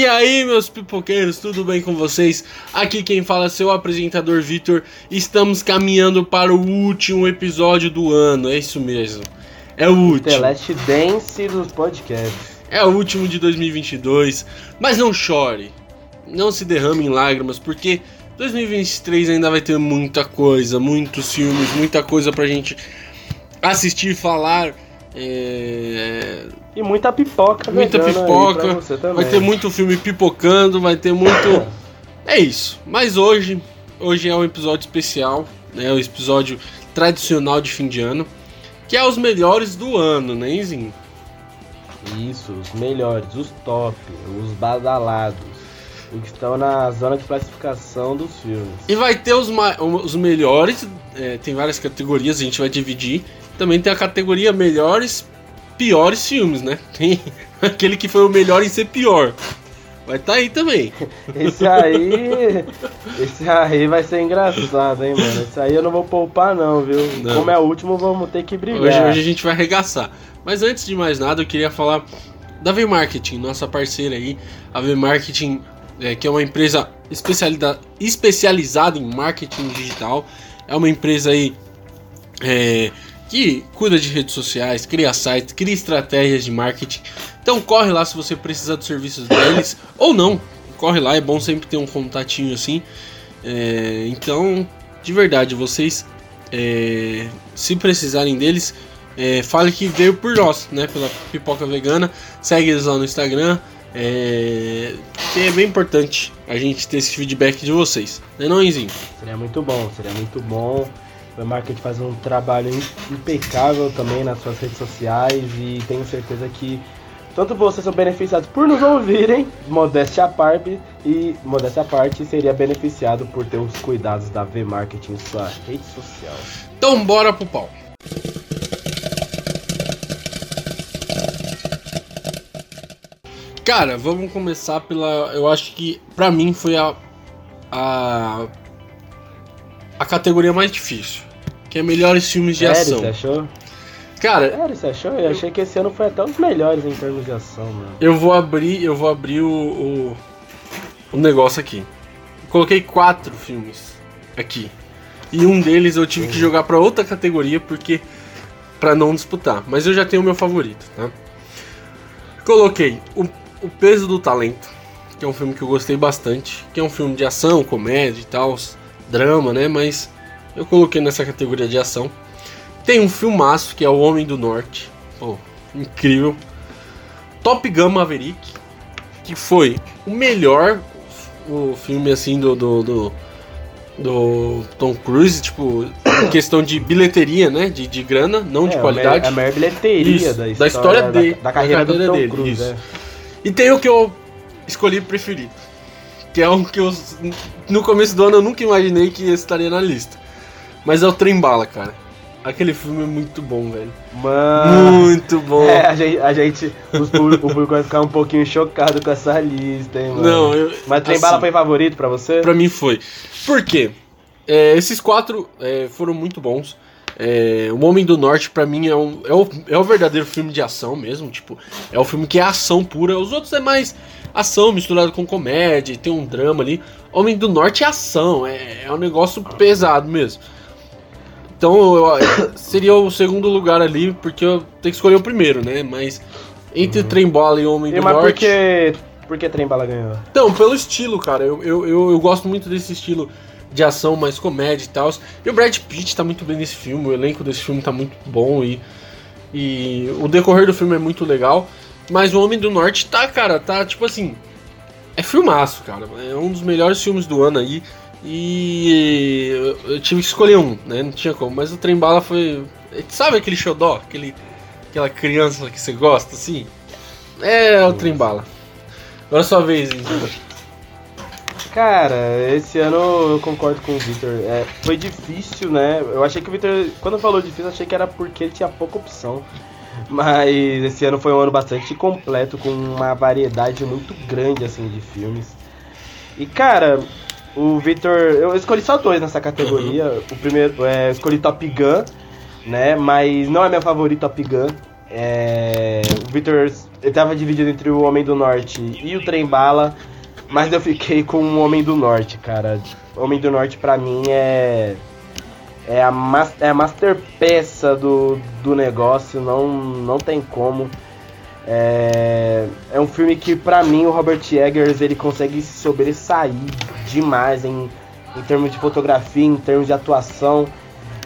E aí, meus pipoqueiros, tudo bem com vocês? Aqui quem fala é seu apresentador Vitor. Estamos caminhando para o último episódio do ano, é isso mesmo. É o último. The Last Dance dos podcasts. É o último de 2022. Mas não chore. Não se derrame em lágrimas, porque 2023 ainda vai ter muita coisa, muitos filmes, muita coisa pra gente assistir, falar. É... E muita pipoca, Muita pipoca. Vai ter muito filme pipocando, vai ter muito. é isso. Mas hoje, hoje é um episódio especial, né? O episódio tradicional de fim de ano, que é os melhores do ano, né, Izinho? Isso, os melhores, os top, os badalados, os que estão na zona de classificação dos filmes. E vai ter os, os melhores, é, tem várias categorias, a gente vai dividir. Também tem a categoria melhores, piores filmes, né? Tem aquele que foi o melhor em ser pior. Vai estar tá aí também. Esse aí. Esse aí vai ser engraçado, hein, mano? Esse aí eu não vou poupar, não, viu? Não. Como é o último, vamos ter que brigar. Hoje, hoje a gente vai arregaçar. Mas antes de mais nada, eu queria falar da V-Marketing, nossa parceira aí. A V-Marketing, é, que é uma empresa especializada em marketing digital. É uma empresa aí. É, que cuida de redes sociais, cria sites, cria estratégias de marketing. Então corre lá se você precisar dos serviços deles ou não. Corre lá, é bom sempre ter um contatinho assim. É, então, de verdade, vocês é, se precisarem deles, é, fale que veio por nós, né? Pela pipoca vegana. Segue eles lá no Instagram. É, que é bem importante a gente ter esse feedback de vocês, né, não, Enzinho? Seria muito bom, seria muito bom. O marketing faz um trabalho impecável também nas suas redes sociais e tenho certeza que tanto vocês são beneficiados por nos ouvirem, modéstia à parte, e modéstia à parte seria beneficiado por ter os cuidados da V-Marketing em sua rede social. Então bora pro pau. Cara, vamos começar pela. Eu acho que pra mim foi a. A, a categoria mais difícil que é melhores filmes de Sério, ação. Você achou? Cara, Sério, você achou? Eu achei que esse ano foi até os melhores em termos de ação, mano. Eu vou abrir, eu vou abrir o, o, o negócio aqui. Coloquei quatro filmes aqui. E um deles eu tive que jogar para outra categoria porque para não disputar, mas eu já tenho o meu favorito, tá? Coloquei o, o Peso do Talento, que é um filme que eu gostei bastante, que é um filme de ação, comédia e tal, drama, né? Mas eu coloquei nessa categoria de ação. Tem um filmaço que é O Homem do Norte. Oh, incrível. Top Gun Maverick, que foi o melhor o filme assim do, do, do, do Tom Cruise, tipo, questão de bilheteria, né? De, de grana, não é, de qualidade. A maior bilheteria Isso, da, história, da história dele. Da, da carreira, da carreira dele. Cruise, é. E tem o que eu escolhi preferido. Que é um que eu. No começo do ano eu nunca imaginei que estaria na lista. Mas é o Trem Bala, cara. Aquele filme é muito bom, velho. Mano. Muito bom. É, a gente. A gente o público vai ficar um pouquinho chocado com essa lista, hein, mano. Não, eu. Mas Trem assim, Bala foi favorito pra você? Pra mim foi. Por quê? É, esses quatro é, foram muito bons. É, o Homem do Norte, pra mim, é, um, é, o, é o verdadeiro filme de ação mesmo. Tipo, é o filme que é ação pura. Os outros é mais ação misturado com comédia, tem um drama ali. Homem do Norte é ação, é, é um negócio pesado mesmo. Então eu, seria o segundo lugar ali, porque eu tenho que escolher o primeiro, né? Mas entre uhum. Trem Bala e Homem e do mas Norte. Por que, por que Trem Bala ganhou? Então, pelo estilo, cara. Eu, eu, eu, eu gosto muito desse estilo de ação, mais comédia e tal. E o Brad Pitt tá muito bem nesse filme, o elenco desse filme tá muito bom e, e o decorrer do filme é muito legal. Mas o Homem do Norte tá, cara, tá tipo assim. É filmaço, cara. É um dos melhores filmes do ano aí. E eu tive que escolher um, né? Não tinha como. Mas o Trem Bala foi. Sabe aquele xodó? Aquele, aquela criança que você gosta, assim? É o Trem Bala. Agora é sua vez, então. Cara, esse ano eu concordo com o Victor. É, foi difícil, né? Eu achei que o Victor, quando falou difícil, achei que era porque ele tinha pouca opção. Mas esse ano foi um ano bastante completo, com uma variedade muito grande assim de filmes. E cara, o Victor. Eu escolhi só dois nessa categoria. Uhum. O primeiro é. Eu escolhi Top Gun, né? Mas não é meu favorito Top Gun. É, o Victor eu tava dividido entre o Homem do Norte e o Trem Bala, mas eu fiquei com o Homem do Norte, cara. Homem do Norte pra mim é é a, mas, é a master peça do, do negócio, não, não tem como. É, é um filme que, pra mim, o Robert Eggers ele consegue se sobressair demais em, em termos de fotografia, em termos de atuação.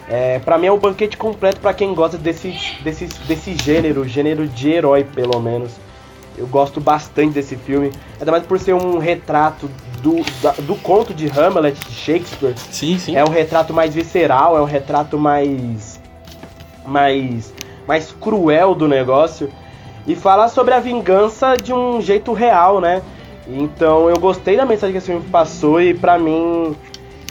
É, pra mim é um banquete completo para quem gosta desse, desse, desse gênero, gênero de herói, pelo menos. Eu gosto bastante desse filme, ainda mais por ser um retrato do, da, do conto de Hamlet, de Shakespeare. Sim, sim. É um retrato mais visceral, é um retrato mais. mais. mais cruel do negócio. E fala sobre a vingança de um jeito real, né? Então eu gostei da mensagem que esse filme passou e pra mim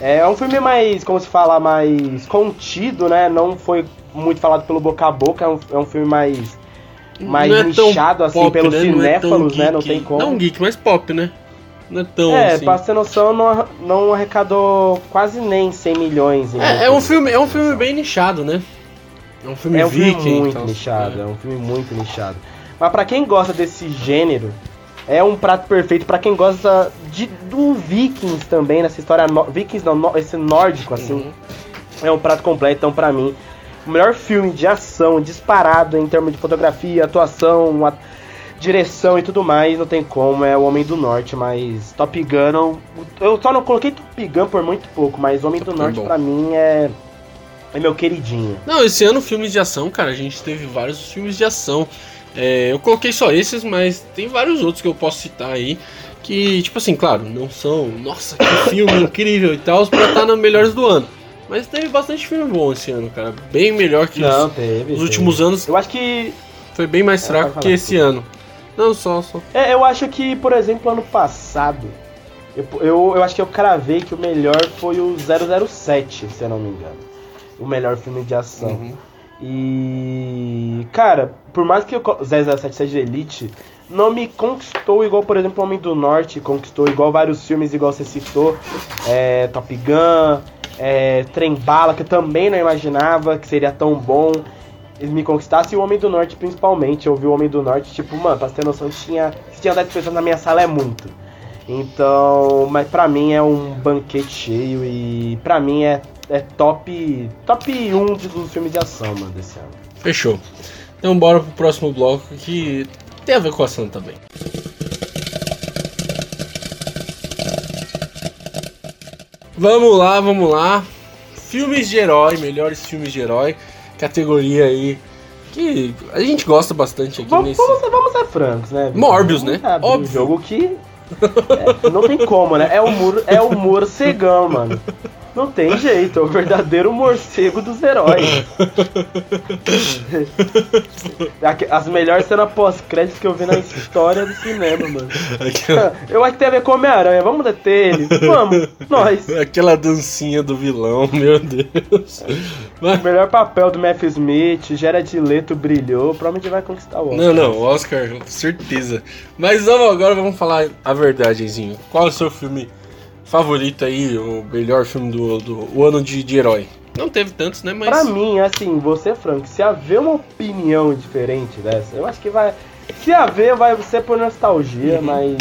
é um filme mais, como se fala, mais contido, né? Não foi muito falado pelo boca a boca, é um, é um filme mais mais Não é nichado assim pop, pelos né? Não é cinéfalos, né? Não tem como. Não geek, mas pop, né? Não é tão é, assim. pra ter noção, não, não arrecadou quase nem 100 milhões. É, é um filme, é um filme bem nichado, né? É um filme É um filme viking. muito então, nichado, é. é um filme muito nichado. Mas pra quem gosta desse gênero, é um prato perfeito pra quem gosta de, do Vikings também, nessa história. nó- Vikings não, nó- esse nórdico, assim. Uhum. É um prato completo, então pra mim, o melhor filme de ação disparado em termos de fotografia, atuação, direção e tudo mais, não tem como, é o Homem do Norte, mas Top Gun, eu só não coloquei Top Gun por muito pouco, mas Homem do Top Gun Norte pra mim é, é meu queridinho. Não, esse ano filmes de ação, cara, a gente teve vários filmes de ação. É, eu coloquei só esses, mas tem vários outros que eu posso citar aí. Que, tipo assim, claro, não são, nossa, que filme incrível e tal, pra estar nos melhores do ano. Mas teve bastante filme bom esse ano, cara. Bem melhor que Não, os, teve. os teve. últimos anos. Eu acho que. Foi bem mais É, fraco que falar. esse ano. Não, só, só. É, eu acho que, por exemplo, ano passado, eu, eu, eu acho que eu cravei que o melhor foi o 007, se eu não me engano. O melhor filme de ação. Uhum. E. Cara, por mais que o co- 007 seja elite, não me conquistou igual, por exemplo, Homem do Norte conquistou, igual vários filmes, igual você citou. É, Top Gun, é, Trem Bala, que eu também não imaginava que seria tão bom. Eles me conquistassem e o Homem do Norte principalmente. Eu vi o Homem do Norte, tipo, mano, pra você ter noção, tinha. Se tinha 10 pessoas na minha sala é muito. Então, mas pra mim é um banquete cheio e pra mim é, é top top 1 de- dos filmes de ação, mano, desse ano. Fechou. Então bora pro próximo bloco que tem a ver com ação também. Vamos lá, vamos lá. Filmes de herói, melhores filmes de herói. Categoria aí que a gente gosta bastante aqui Vamos, nesse. vamos, ser- vamos ser francos, né? Vitor? Morbius, né? Óbvio. Um jogo que é, não tem como, né? É o, mur, é o morcegão, mano. Não tem jeito, é o verdadeiro morcego dos heróis. As melhores cenas pós-créditos que eu vi na história do cinema, mano. Aquela, Eu acho que tem a ver com Homem-Aranha, vamos deter ele. Vamos, nós. aquela dancinha do vilão, meu Deus. O melhor papel do Matthew Smith, Gerard Leto brilhou, provavelmente vai conquistar o Oscar. Não, não, Oscar, certeza. Mas vamos, agora vamos falar a verdade, Enzinho. Qual é o seu filme favorito aí, o melhor filme do, do o ano de, de herói? Não teve tantos, né? Mas. Pra mim, assim, você, Frank, se haver uma opinião diferente dessa, eu acho que vai. Se haver, vai ser por nostalgia, Uhum. mas.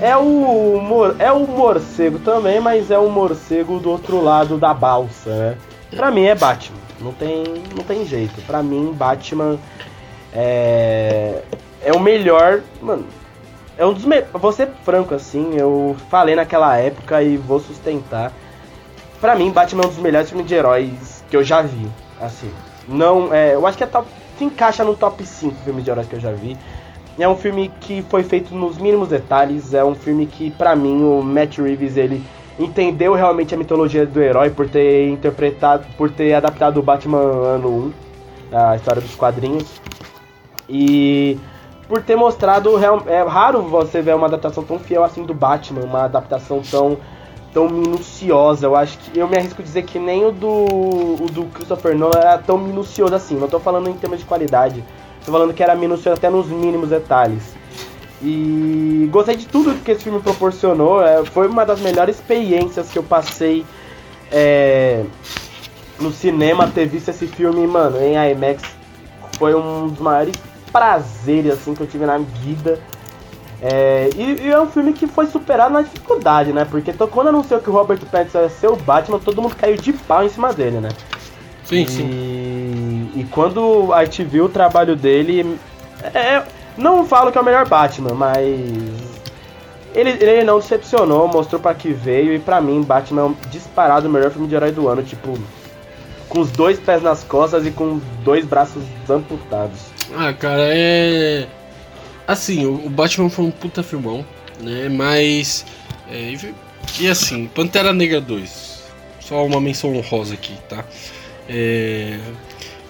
É o, mor- é o morcego também, mas é o morcego do outro lado da balsa, né? Pra mim é Batman. Não tem, não tem jeito. Pra mim, Batman é. É o melhor. Mano, é um dos me... Vou ser franco assim, eu falei naquela época e vou sustentar. Pra mim, Batman é um dos melhores filmes de heróis que eu já vi. Assim, não, é, eu acho que é top, se encaixa no top 5 filmes de heróis que eu já vi. É um filme que foi feito nos mínimos detalhes, é um filme que pra mim o Matt Reeves ele entendeu realmente a mitologia do herói por ter interpretado, por ter adaptado o Batman ano 1, a história dos quadrinhos. E por ter mostrado é raro você ver uma adaptação tão fiel assim do Batman, uma adaptação tão tão minuciosa. Eu acho que eu me arrisco a dizer que nem o do o do Christopher Nolan era tão minucioso assim. Não tô falando em termos de qualidade, tô falando que era minucioso até nos mínimos detalhes. E gostei de tudo que esse filme proporcionou. é, foi uma das melhores experiências que eu passei é, no cinema ter visto esse filme, mano, em IMAX. Foi um dos maiores prazer assim que eu tive na vida. É, e, e, é um filme que foi superado na dificuldade, né? Porque quando anunciou que o Robert Pattinson ia ser o Batman, todo mundo caiu de pau em cima dele, né? Sim, e, sim. E quando a gente viu o trabalho dele, é, não falo que é o melhor Batman, mas ele, ele não decepcionou, mostrou para que veio e para mim Batman é disparado o melhor filme de herói do ano, tipo com os dois pés nas costas e com dois braços amputados. Ah, cara, é assim, o Batman foi um puta filmão, né? Mas é, e assim, Pantera Negra 2. Só uma menção honrosa aqui, tá? É,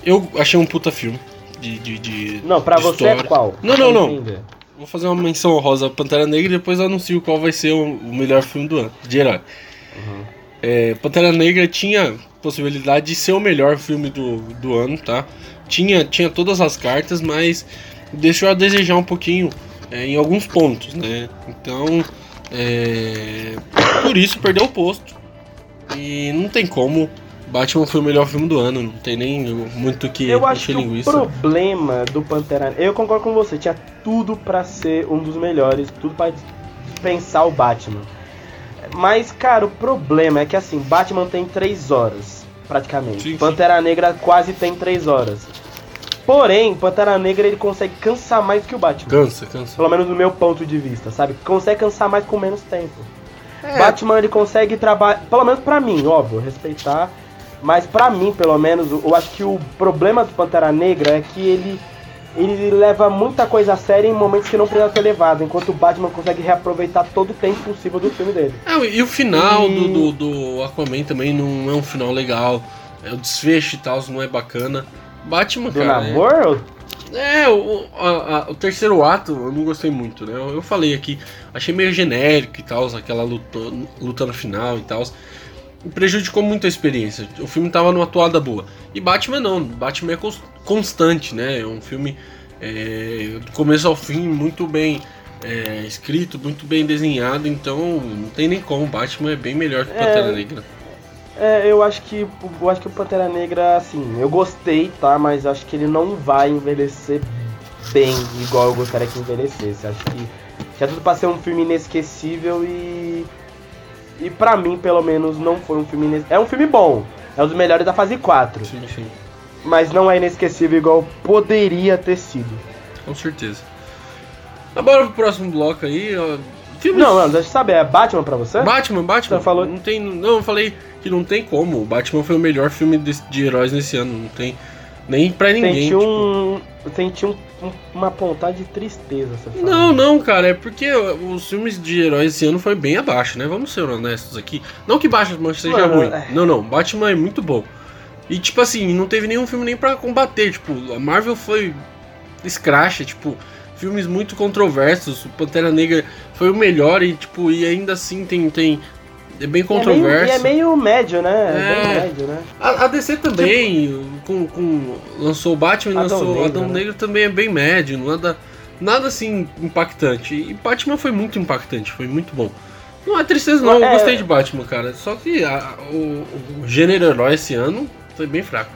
eu achei um puta filme de, de, de Não, pra de você é história. qual? Não, não, não. Entender. Vou fazer uma menção honrosa a Pantera Negra e depois eu anuncio qual vai ser o, melhor filme do ano, de herói. É, Pantera Negra tinha possibilidade de ser o melhor filme do, do ano, tá? Tinha, tinha todas as cartas, mas deixou a desejar um pouquinho é, em alguns pontos, né? Então, é, por isso perdeu o posto. E não tem como. Batman foi o melhor filme do ano, não tem nem muito o que Eu acho que encher o linguiça. problema do Pantera eu concordo com você, tinha tudo pra ser um dos melhores, tudo pra pensar o Batman. Mas, cara, o problema é que assim, Batman tem 3 horas, praticamente. Sim, sim. Pantera Negra quase tem 3 horas. Porém, Pantera Negra ele consegue cansar mais que o Batman. Cansa, cansa. Pelo menos do meu ponto de vista, sabe? Consegue cansar mais com menos tempo. É. Batman ele consegue trabalhar, pelo menos pra mim, óbvio, respeitar, mas pra mim, pelo menos, eu acho que o problema do Pantera Negra é que ele ele leva muita coisa a sério em momentos que não precisa ser levado, enquanto o Batman consegue reaproveitar todo o tempo possível do filme dele. É, e o final E- do, do, do Aquaman também não é um final legal. É, o desfecho e tal não é bacana. Batman, Do cara. é- namoro? É, o, a- a- o terceiro ato eu não gostei muito, né? Eu, eu falei aqui, achei meio genérico e tal, aquela luta, luta no final e tal. Prejudicou muito a experiência. O filme tava numa toada boa. E Batman não, Batman é cons- constante, né? É um filme é, do começo ao fim muito bem é, escrito, muito bem desenhado, então não tem nem como. Batman é bem melhor que É. Pantera Negra. É, eu acho que eu acho que o Pantera Negra, assim, eu gostei, tá? Mas acho que ele não vai envelhecer bem, igual eu gostaria que envelhecesse. Acho que tinha tudo pra ser um filme inesquecível e. E pra mim, pelo menos, não foi um filme inesquecível. É um filme bom, é um dos melhores da fase 4. Sim, sim, Mas não é inesquecível igual poderia ter sido. com certeza. Agora pro próximo bloco aí, ó. Filmes Não, não, deixa eu saber, é Batman pra você? Batman, Batman. Você falou- Não tem. Não, eu falei que não tem como. O Batman foi o melhor filme de, de heróis nesse ano. Não tem nem pra ninguém. Senti tipo. um. Senti um, um- uma pontada de tristeza. Não, não, cara, é porque os filmes de heróis esse ano foi bem abaixo, né? Vamos ser honestos aqui. Não que Batman seja Mano, ruim. é. Não, não, Batman é muito bom. E tipo assim, não teve nenhum filme nem pra combater. Tipo, a Marvel foi escracha, tipo, filmes muito controversos. O Pantera Negra foi o melhor e, tipo, e ainda assim tem. tem é bem E é meio- controverso. E é meio médio, né? É, É. médio, né? A, a DC também, com, com- lançou o Batman e Adão lançou Negro, Adão né? Negro também é bem médio, nada, nada assim impactante. E Batman foi muito impactante, foi muito bom. Não é tristeza não, eu É. gostei de Batman, cara. Só que a- o, o gênero herói esse ano foi bem fraco.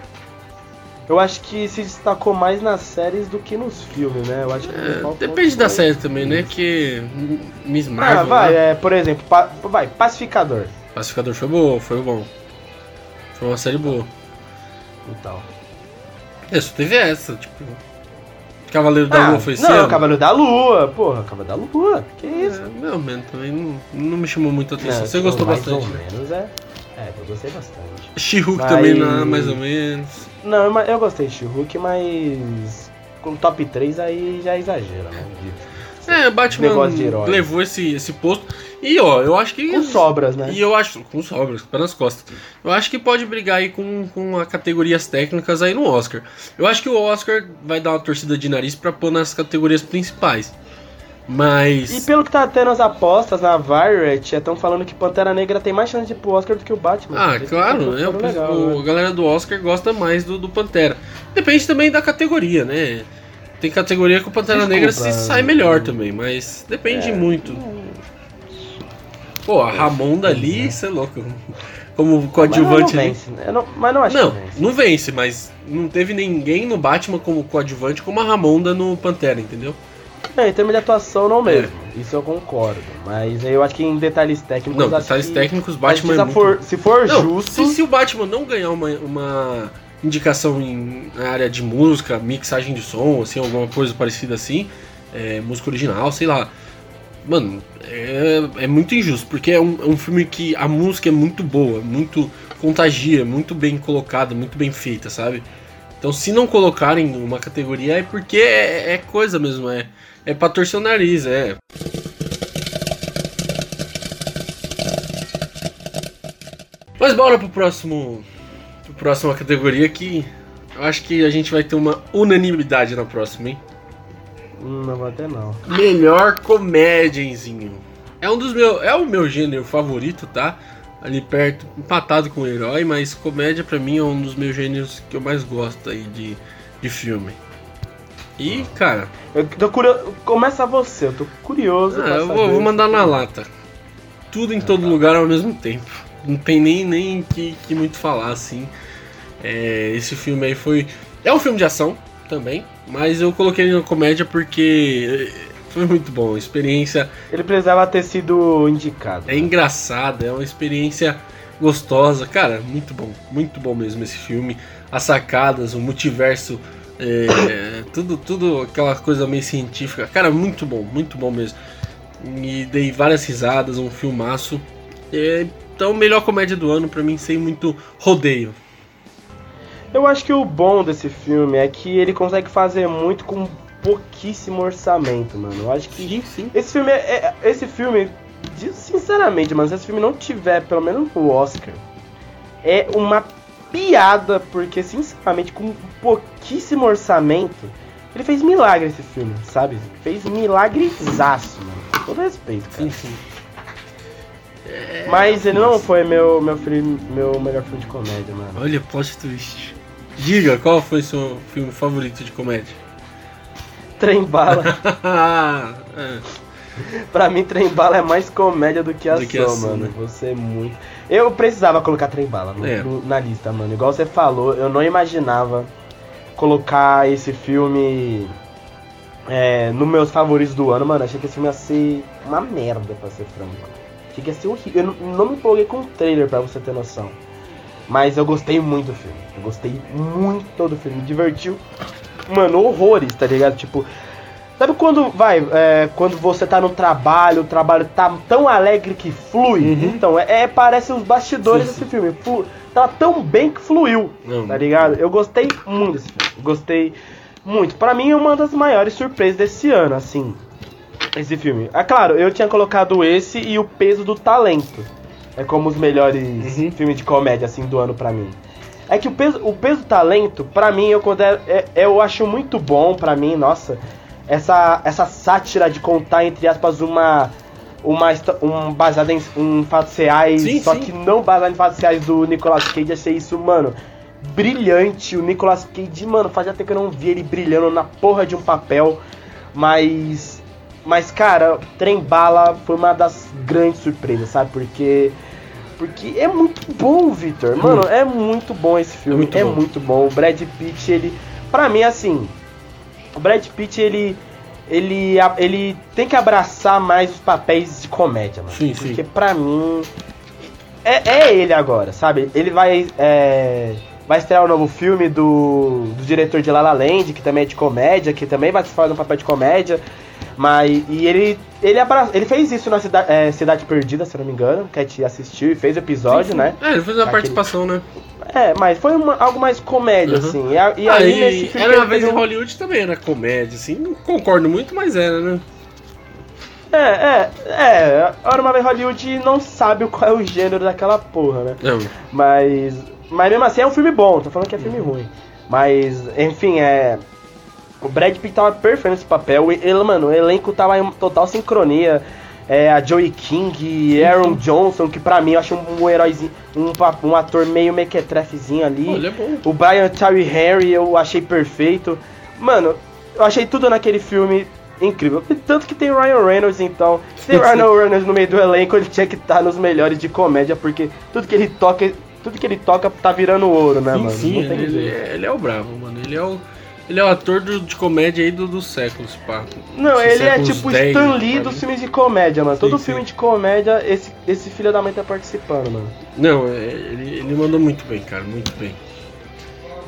Eu acho que se destacou mais nas séries do que nos filmes, né? Eu acho É, depende da série também, né? Que Miss Marvel, Ah, vai, né? é, por exemplo, pa- vai, Pacificador. Pacificador foi bom, foi bom. Foi uma série boa. Então. É, só teve essa, tipo. Cavaleiro da Ah, Lua foi esse não, ano? Cavaleiro da Lua, porra, Cavaleiro da Lua. Que isso? É, meu, mano, também não, não me chamou muita atenção. Não, Você gostou mais bastante? ou menos, é. É, eu gostei bastante. She-Hulk também, não, mais ou menos. Não, mas eu gostei de She-Hulk, mas com top 3 aí já exagera, né? De- É, Batman Negócio de herói. levou esse, esse posto. E ó, eu acho que. Com sobras, né? E eu acho. Com sobras, pé nas costas. Eu acho que pode brigar aí com, com a categorias técnicas aí no Oscar. Eu acho que o Oscar vai dar uma torcida de nariz pra pôr nas categorias principais. Mas. E pelo que tá tendo as apostas na Variety, estão falando que Pantera Negra tem mais chance de ir pro Oscar do que o Batman. Ah, claro, né? O, legal, o- né? a galera do Oscar gosta mais do, do Pantera. Depende também da categoria, né? Tem categoria que o Pantera Desculpa, Negra se sai melhor também, mas depende É. muito. Pô, a Ramonda ali, você é louco. Como coadjuvante mas não ali. vence, né? Não, mas não acho Não, que vence. não vence, mas não teve ninguém no Batman como coadjuvante como a Ramonda no Pantera, entendeu? É, em termos de atuação, não É. mesmo. Isso eu concordo. Mas eu acho que em detalhes técnicos. Não, detalhes técnicos, Batman que é se muito... for, se for Não, justo. Se, se o Batman não ganhar uma, uma indicação em área de música, mixagem de som, assim, alguma coisa parecida assim, é, música original, sei lá. Mano, é, é muito injusto, porque é um, é um filme que a música é muito boa, muito contagia, muito bem colocada, muito bem feita, sabe? Então se não colocarem uma categoria é porque é, é coisa mesmo, é, é pra torcer o nariz, é. Mas bora pro próximo. Pro próxima categoria que eu acho que a gente vai ter uma unanimidade na próxima, hein? Hum, não vou até não. Melhor comédiazinho. É um dos meus. É o meu gênero favorito, tá? Ali perto, empatado com o herói, mas comédia pra mim é um dos meus gêneros que eu mais gosto aí de, de filme. E, cara, Eu tô curioso. Começa você, eu tô curioso. ah, eu vou, vou mandar na lata. Tudo em todo lugar ao mesmo tempo. Não tem nem, nem que, que muito falar, assim. É, esse filme aí foi. É um filme de ação também, mas eu coloquei ele na comédia porque eh, foi muito bom. Experiência Ele precisava ter sido indicado. é engraçada, é uma experiência gostosa. Cara, muito bom, muito bom mesmo esse filme. As sacadas, o multiverso, é, tudo, tudo aquela coisa meio científica. Cara, muito bom, muito bom mesmo. E dei várias risadas, um filmaço. É, então, melhor comédia do ano pra mim, sem muito rodeio. Eu acho que o bom desse filme é que ele consegue fazer muito com pouquíssimo orçamento, mano. Eu acho que Sim, sim. esse filme é, é- esse filme, sinceramente, mano, se esse filme não tiver pelo menos o Oscar, é uma piada, porque sinceramente com pouquíssimo orçamento, ele fez milagre esse filme, sabe? Fez milagrezaço, mano. Com todo respeito, cara. Sim, sim. Mas ele não foi meu meu, filme, meu melhor filme de comédia, mano. Olha, plot twist. Diga, qual foi seu filme favorito de comédia? Trem bala. É. Pra mim, trem bala é mais comédia do que ação, Do que ação, mano. né? Você é muito. Eu precisava colocar trem bala no- É. no- na lista, mano. Igual você falou, eu não imaginava colocar esse filme é, nos meus favoritos do ano, mano. Achei que esse filme ia ser uma merda, pra ser franco. Achei que ia ser horrível. Eu não, não me empolguei com o trailer, pra você ter noção. Mas eu gostei muito do filme. Eu gostei muito do filme. Me divertiu, mano, horrores, tá ligado? Tipo, Sabe quando, vai, é, quando você tá no trabalho, o trabalho tá tão alegre que flui? Uhum. Então, é, é- parece os bastidores Sim, desse filme. Flu, tá tão bem que fluiu, Não, tá ligado? Eu gostei muito desse filme. Gostei muito. Pra mim, é uma das maiores surpresas desse ano, assim. Esse filme. É claro, eu tinha colocado esse e o peso do talento. É como os melhores Uhum. filmes de comédia, assim, do ano pra mim. É que o peso, o peso do talento, pra mim, eu, considero- é- eu acho muito bom, pra mim, nossa, essa, essa sátira de contar, entre aspas, uma. Uma, um baseado em, em fatos reais, Sim, só sim. que não baseado em fatos reais do Nicolas Cage, achei isso, mano, brilhante. O Nicolas Cage, mano, fazia tempo que eu não via ele brilhando na porra de um papel, mas. Mas, cara, Trem Bala foi uma das grandes surpresas, sabe? Porque. Porque é muito bom, Victor. Mano, é muito bom esse filme. muito É bom. muito bom. O Brad Pitt, ele. Pra mim, assim. O Brad Pitt, ele. Ele, ele tem que abraçar mais os papéis de comédia, mano. Sim, sim. Porque pra mim. É, é ele agora, sabe? Ele vai. é, vai estrear um novo filme do, do diretor de La La Land, que também é de comédia, que também vai fazer um papel de comédia. Mas. E ele. Ele, abra, ele fez isso na Cida, é, Cidade Perdida, se eu não me engano, que a gente assistiu e fez o episódio, né? É, ele fez uma Aquele- participação, né? É, mas foi uma- algo mais comédia, Uhum. assim. E, e Ah, aí nesse filme. era uma vez em um- Hollywood também, era comédia, assim. Não concordo muito, mas era, né? É, é, é. Era uma vez Hollywood não sabe qual é o gênero daquela porra, né? Não. Mas. Mas mesmo assim é um filme bom, tô falando que é filme ruim. Mas, enfim, é. O Brad Pitt tava perfeito nesse papel. Ele, mano, o elenco tava em total sincronia. É, a Joey King, Aaron Johnson, que pra mim eu acho um, um heróizinho, um, um ator meio mequetrefezinho ali. Olha, é bom. O Brian Tyree Harry eu achei perfeito. Mano, eu achei tudo naquele filme incrível. Tanto que tem Ryan Reynolds, então. Se tem Ryan Reynolds no meio do elenco, ele tinha que estar nos melhores de comédia, porque tudo que ele toca, tudo que ele toca tá virando ouro, né, sim, mano? Sim, ele, é, ele, é o bravo, mano. Ele é o. Ele é o ator do, de comédia aí do, do séculos, pá. Não, ele é tipo o Stan Lee dos filmes de comédia, mano. Sim, Todo sim. filme de comédia, esse, esse filho da mãe tá participando, mano. Não, é, ele, ele mandou muito bem, cara, muito bem.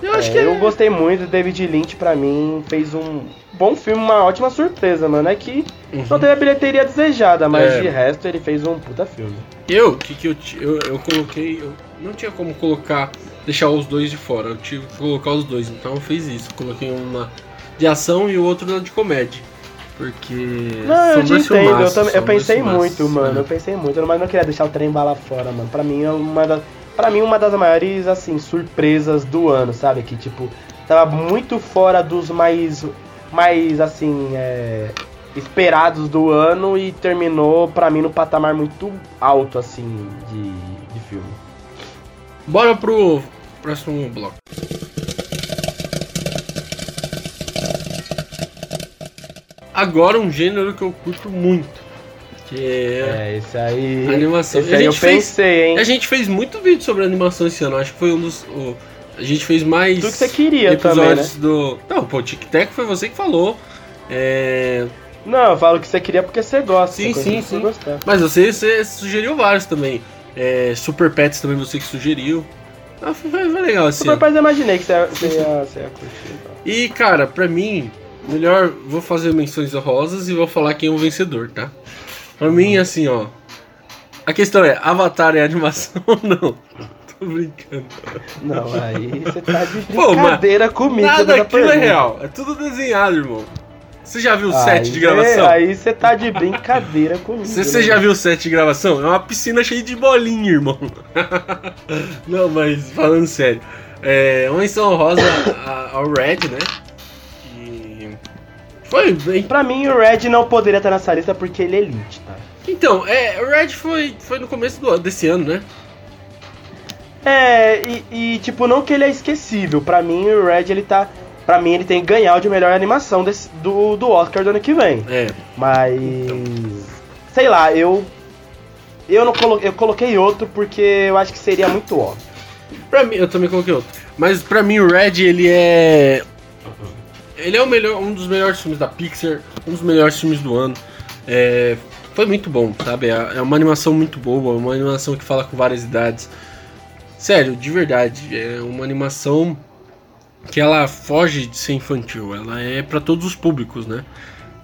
Eu acho é, que eu gostei muito. David Lynch, pra mim, fez um bom filme, uma ótima surpresa, mano. É que uhum. não teve a bilheteria desejada, mas é. de resto ele fez um puta filme. Eu, que que eu, eu, eu coloquei. Eu não tinha como colocar, deixar os dois de fora. Eu tive que colocar os dois, então eu fiz isso. Coloquei uma de ação e o outro de comédia. Porque. Não, eu te entendo, eu, também, eu pensei muito, mano. Né? Eu pensei muito, mas não queria deixar o trem bala fora, mano. Pra mim é uma das para mim uma das maiores assim surpresas do ano, sabe? Que tipo tava muito fora dos mais mais assim é, esperados do ano e terminou para mim no patamar muito alto assim de, de filme. Bora pro próximo bloco. Agora um gênero que eu curto muito que é, esse aí. Animação. Esse aí eu fez, pensei, hein? A gente fez muito vídeo sobre animação esse ano. Acho que foi um dos. O, a gente fez mais. Tudo que você queria episódios também, né? do. Não, pô, Tic Tac foi você que falou. É. Não, eu falo que você queria porque você gosta. Sim, sim, sim. Mas você, você sugeriu vários também. É, Super Pets também você que sugeriu. Ah, foi, foi legal assim. Super Pets eu imaginei que você ia, você ia, você ia curtir. Então. E, cara, pra mim, melhor. Vou fazer menções honrosas e vou falar quem é o vencedor, tá? Pra mim, assim, ó. A questão é, Avatar é animação ou não? Tô brincando. Não, aí você tá de brincadeira Pô, comigo. Nada aquilo é real. É tudo desenhado, irmão. Você já viu o set de gravação? aí você tá de brincadeira comigo. Você, né? já viu o set de gravação? É uma piscina cheia de bolinha, irmão. não, mas falando sério. É, uma menção rosa ao Red, né? Foi bem. Pra mim, o Red não poderia estar nessa lista porque ele é elite, tá? Então, é, o Red foi, foi no começo do, desse ano, né? É, e, e, tipo, não que ele é esquecível. Pra mim, o Red, ele tá. Pra mim, ele tem que ganhar o de melhor animação desse, do, do Oscar do ano que vem. É. Mas. Sei lá, eu. Eu não colo, eu coloquei outro porque eu acho que seria muito óbvio. Pra mim, eu também coloquei outro. Mas pra mim, o Red, ele é ele é o melhor, um dos melhores filmes da Pixar, um dos melhores filmes do ano. É, foi muito bom, sabe? É, é uma animação muito boa, uma animação que fala com várias idades. Sério, de verdade, é uma animação que ela foge de ser infantil, ela é para todos os públicos, né?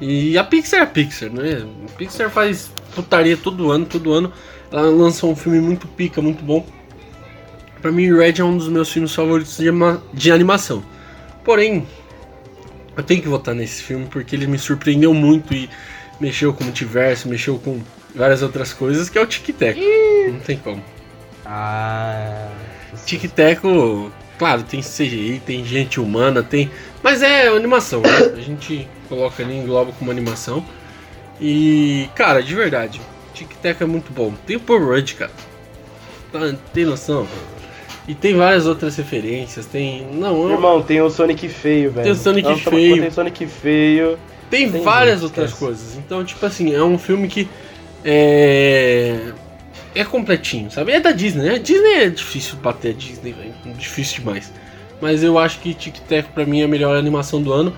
E a Pixar é a Pixar, né? A Pixar faz putaria todo ano, todo ano. Ela lança um filme muito pica, muito bom. Pra mim, Red é um dos meus filmes favoritos de, de animação. Porém, eu tenho que votar nesse filme porque ele me surpreendeu muito e mexeu com o multiverso, mexeu com várias outras coisas, que é o Tic Tac. Não tem como. Ah. Tic Tac, claro, tem CGI, tem gente humana, tem. Mas é animação, né? A gente coloca ali, engloba como animação. E, cara, de verdade, Tic Tac é muito bom. Tem o Paul Rudd, cara. Tá, tem noção? E tem várias outras referências, tem. Não, Irmão, tem o Sonic feio, velho. Tem o Sonic Nossa, feio. Tem Sonic feio. Tem, tem várias outras coisas. Então, tipo assim, é um filme que. É. É completinho, sabe? É da Disney, né? Disney é difícil bater a Disney, velho. Difícil demais. Mas eu acho que Tic Tac pra mim é a melhor animação do ano.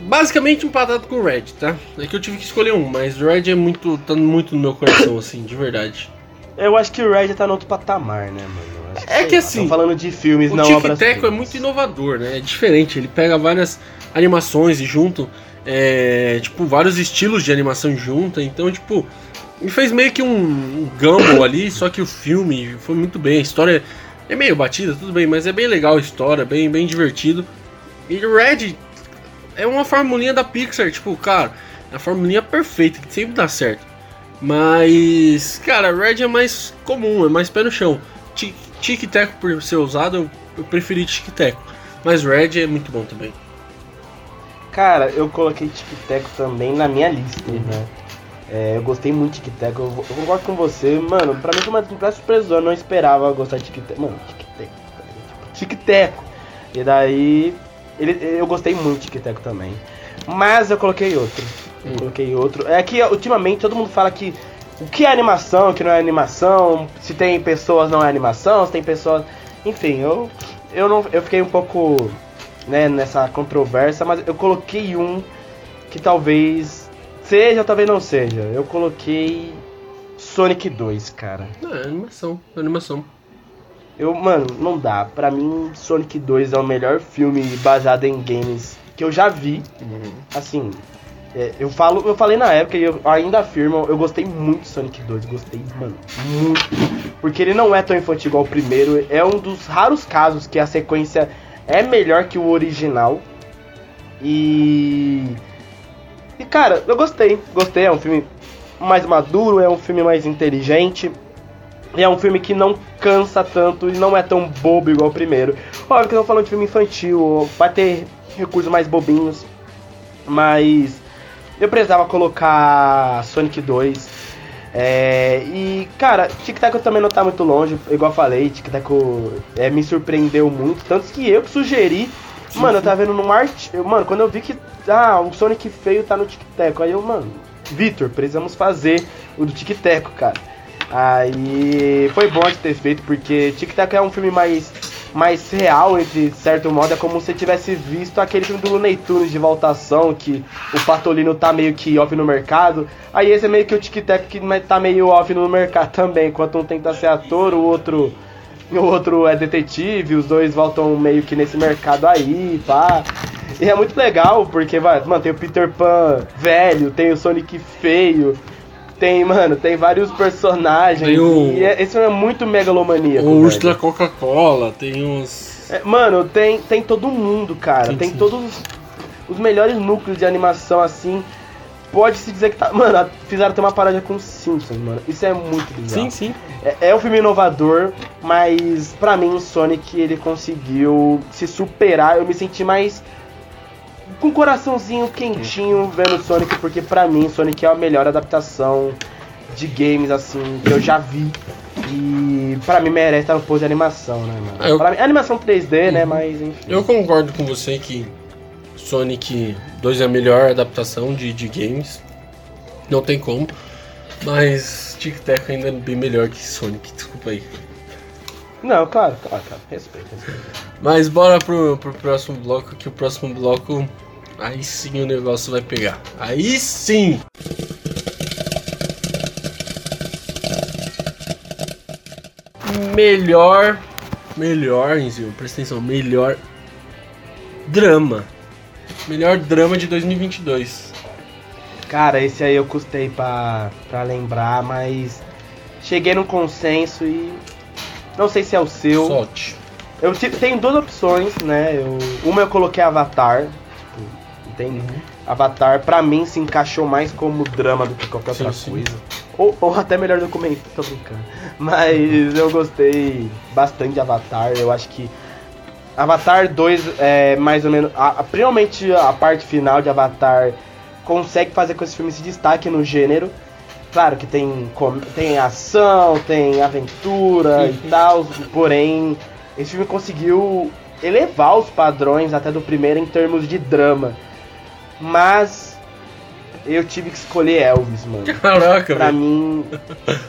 Basicamente empatado com o Red, tá? É que eu tive que escolher um, mas o Red é muito. tá muito no meu coração, assim, de verdade. Eu acho que o Red tá no outro patamar, né, mano? É que assim. falando de filmes, o não Tic é muito inovador, né? É diferente. Ele pega várias animações e junto. É, tipo, vários estilos de animação junta. Então, tipo. Ele fez meio que um, um ali, só que o filme foi muito bem. A história é meio batida, tudo bem, mas é bem legal a história, bem, bem divertido. E Red é uma formulinha da Pixar, tipo, cara, é a formulinha perfeita, que sempre dá certo. Mas, cara, Red é mais comum, é mais pé no chão. Tic Teco por ser usado, eu, preferi Tic Teco. Mas Red é muito bom também. Cara, eu coloquei Tic Teco também na minha lista, né? É, eu gostei muito de Tic Teco, eu, eu, concordo com você. Mano, pra mim foi uma completa surpresa, eu não esperava gostar de Tic Teco. Mano, Tic Teco, Tic Teco. E daí, ele, eu gostei muito de Tic Teco também. Mas eu coloquei outro. Eu coloquei outro. É que ultimamente todo mundo fala que o que é animação, o que não é animação, se tem pessoas não é animação, se tem pessoas. Enfim, eu, eu, não, eu fiquei um pouco né, nessa controvérsia, mas eu coloquei um que talvez seja, talvez não seja. Eu coloquei Sonic 2, cara. Não, é animação, é animação. Eu, mano, não dá. Pra mim, Sonic 2 é o melhor filme baseado em games que eu já vi. Assim, é, eu falo, eu falei na época e eu ainda afirmo, eu gostei muito de Sonic 2, gostei, mano, muito. Porque ele não é tão infantil igual o primeiro, é um dos raros casos que a sequência é melhor que o original. E. E cara, eu gostei, gostei, é um filme mais maduro, é um filme mais inteligente. E é um filme que não cansa tanto e não é tão bobo igual o primeiro. Óbvio que não falando de filme infantil, vai ter recursos mais bobinhos. Mas eu precisava colocar Sonic 2. É, e, cara, Tic Tac também não tá muito longe, igual eu falei, Tic Tac é, me surpreendeu muito. Tanto que eu que sugeri. Mano, eu tava vendo num arte. Mano, quando eu vi que. Ah, o Sonic feio tá no Tic Tac. Aí eu, mano, Vitor, precisamos fazer o do Tic Tac, cara. Aí foi bom de ter feito, porque Tic Tac é um filme mais, mais real, entre certo modo. É como se tivesse visto aquele filme do Looney Tunes de voltação, que o Patolino tá meio que off no mercado. Aí esse é meio que o Tic Tac que tá meio off no mercado também. Enquanto um tenta ser ator, o outro, o outro é detetive, os dois voltam meio que nesse mercado aí, pá. E é muito legal, porque, vai, mano, tem o Peter Pan velho, tem o Sonic feio, tem, mano, tem vários personagens. Tem o- E é, esse filme é muito megalomaníaco. O urso da Coca-Cola, tem uns. É, mano, tem, tem todo mundo, cara. Sim, tem sim. todos os, os melhores núcleos de animação, assim. Pode-se dizer que tá. Mano, fizeram até uma paródia com os Simpsons, mano. Isso é muito bizarro. Sim, sim. É, é um filme inovador, mas pra mim o Sonic ele conseguiu se superar. Eu me senti mais com o coraçãozinho quentinho vendo o Sonic, porque pra mim Sonic é a melhor adaptação de games assim que eu já vi. E pra mim merece estar no posto de animação, né, mano? Eu- Pra mim, animação 3D, né? Mas enfim. Eu concordo com você que Sonic 2 é a melhor adaptação de, de games. Não tem como. Mas Tic Tac ainda é bem melhor que Sonic, desculpa aí. Não, claro, claro, claro. Respeito, respeito. Mas bora pro, pro próximo bloco, que o próximo bloco. Aí sim o negócio vai pegar. Aí sim! Melhor. Melhor, Enzio, presta atenção. Melhor drama. Melhor drama de 2022. Cara, esse aí eu custei pra, pra lembrar, mas cheguei num consenso e não sei se é o seu. Solte. Eu tenho duas opções, né? Eu, uma eu coloquei Avatar, tipo, entende? Avatar pra mim se encaixou mais como drama do que qualquer Sim, outra sim. coisa. Ou, ou até melhor documento, tô brincando. Mas eu gostei bastante de Avatar, eu acho que Avatar 2 é mais ou menos. A, a- principalmente a parte final de Avatar consegue fazer com que esse filme se destaque no gênero. Claro que tem, tem ação, tem aventura e tal, porém, esse filme conseguiu elevar os padrões até do primeiro em termos de drama. Mas eu tive que escolher Elvis, mano. Caraca, Pra velho. mim,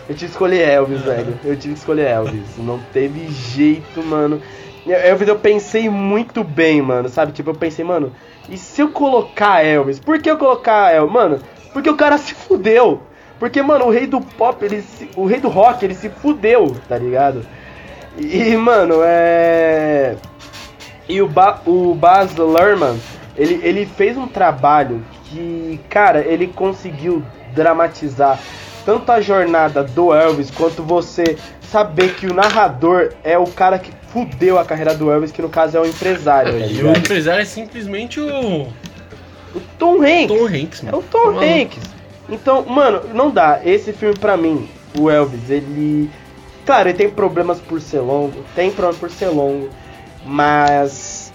eu tive que escolher Elvis, velho. Eu tive que escolher Elvis. Não teve jeito, mano. Elvis eu pensei muito bem, mano. Sabe? Tipo, eu pensei, mano, e se eu colocar Elvis? Por que eu colocar Elvis? Mano, porque o cara se fudeu. Porque, mano, o rei do pop, ele se- o rei do rock, ele se fudeu, tá ligado? E, mano, é. E o, ba o Baz Luhrmann, ele, ele fez um trabalho que, cara, ele conseguiu dramatizar tanto a jornada do Elvis quanto você saber que o narrador é o cara que fudeu a carreira do Elvis, que no caso é o empresário. tá E o empresário é simplesmente o O Tom Hanks. Tom Hanks, É mano. o Tom Maluco. Hanks. Então, mano, não dá. Esse filme pra mim, o Elvis, ele. Claro, ele tem problemas por ser longo. Tem problemas por ser longo. Mas.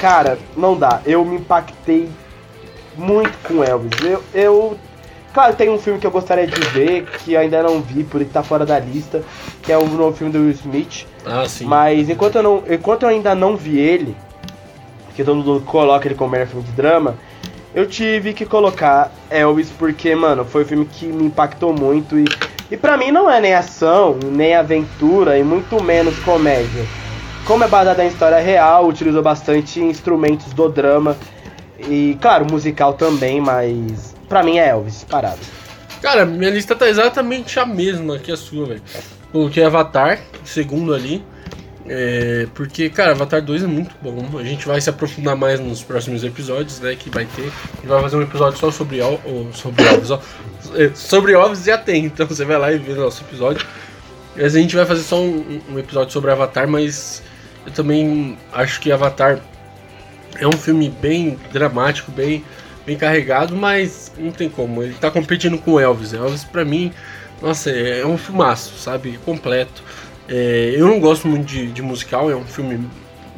Cara, não dá. Eu me impactei muito com Elvis. Eu. eu claro, tem um filme que eu gostaria de ver, que eu ainda não vi, por estar fora da lista, que é o novo filme do Will Smith. Ah, sim. Mas enquanto eu, não, enquanto eu ainda não vi ele, que todo mundo coloca ele como melhor filme de drama, eu tive que colocar Elvis porque, mano, foi um filme que me impactou muito e, e pra mim não é nem ação, nem aventura e muito menos comédia. Como é baseado em história real, utilizou bastante instrumentos do drama e, claro, musical também, mas pra mim é Elvis, parado. Cara, minha lista tá exatamente a mesma que a sua, velho. Coloquei Avatar, segundo ali. É, porque, cara, Avatar 2 é muito bom. A gente vai se aprofundar mais nos próximos episódios, né? Que vai ter. Gente vai fazer um episódio só sobre, Al, sobre Alves, ó. É, sobre Alves já tem, então você vai lá e vê o nosso episódio. Mas a gente vai fazer só um, um episódio sobre Avatar, mas eu também acho que Avatar é um filme bem dramático, bem, bem carregado, mas não tem como. Ele tá competindo com Elvis. Elvis, pra mim, nossa, é um filmaço, sabe? Completo. É, eu não gosto muito de, de, musical, é um filme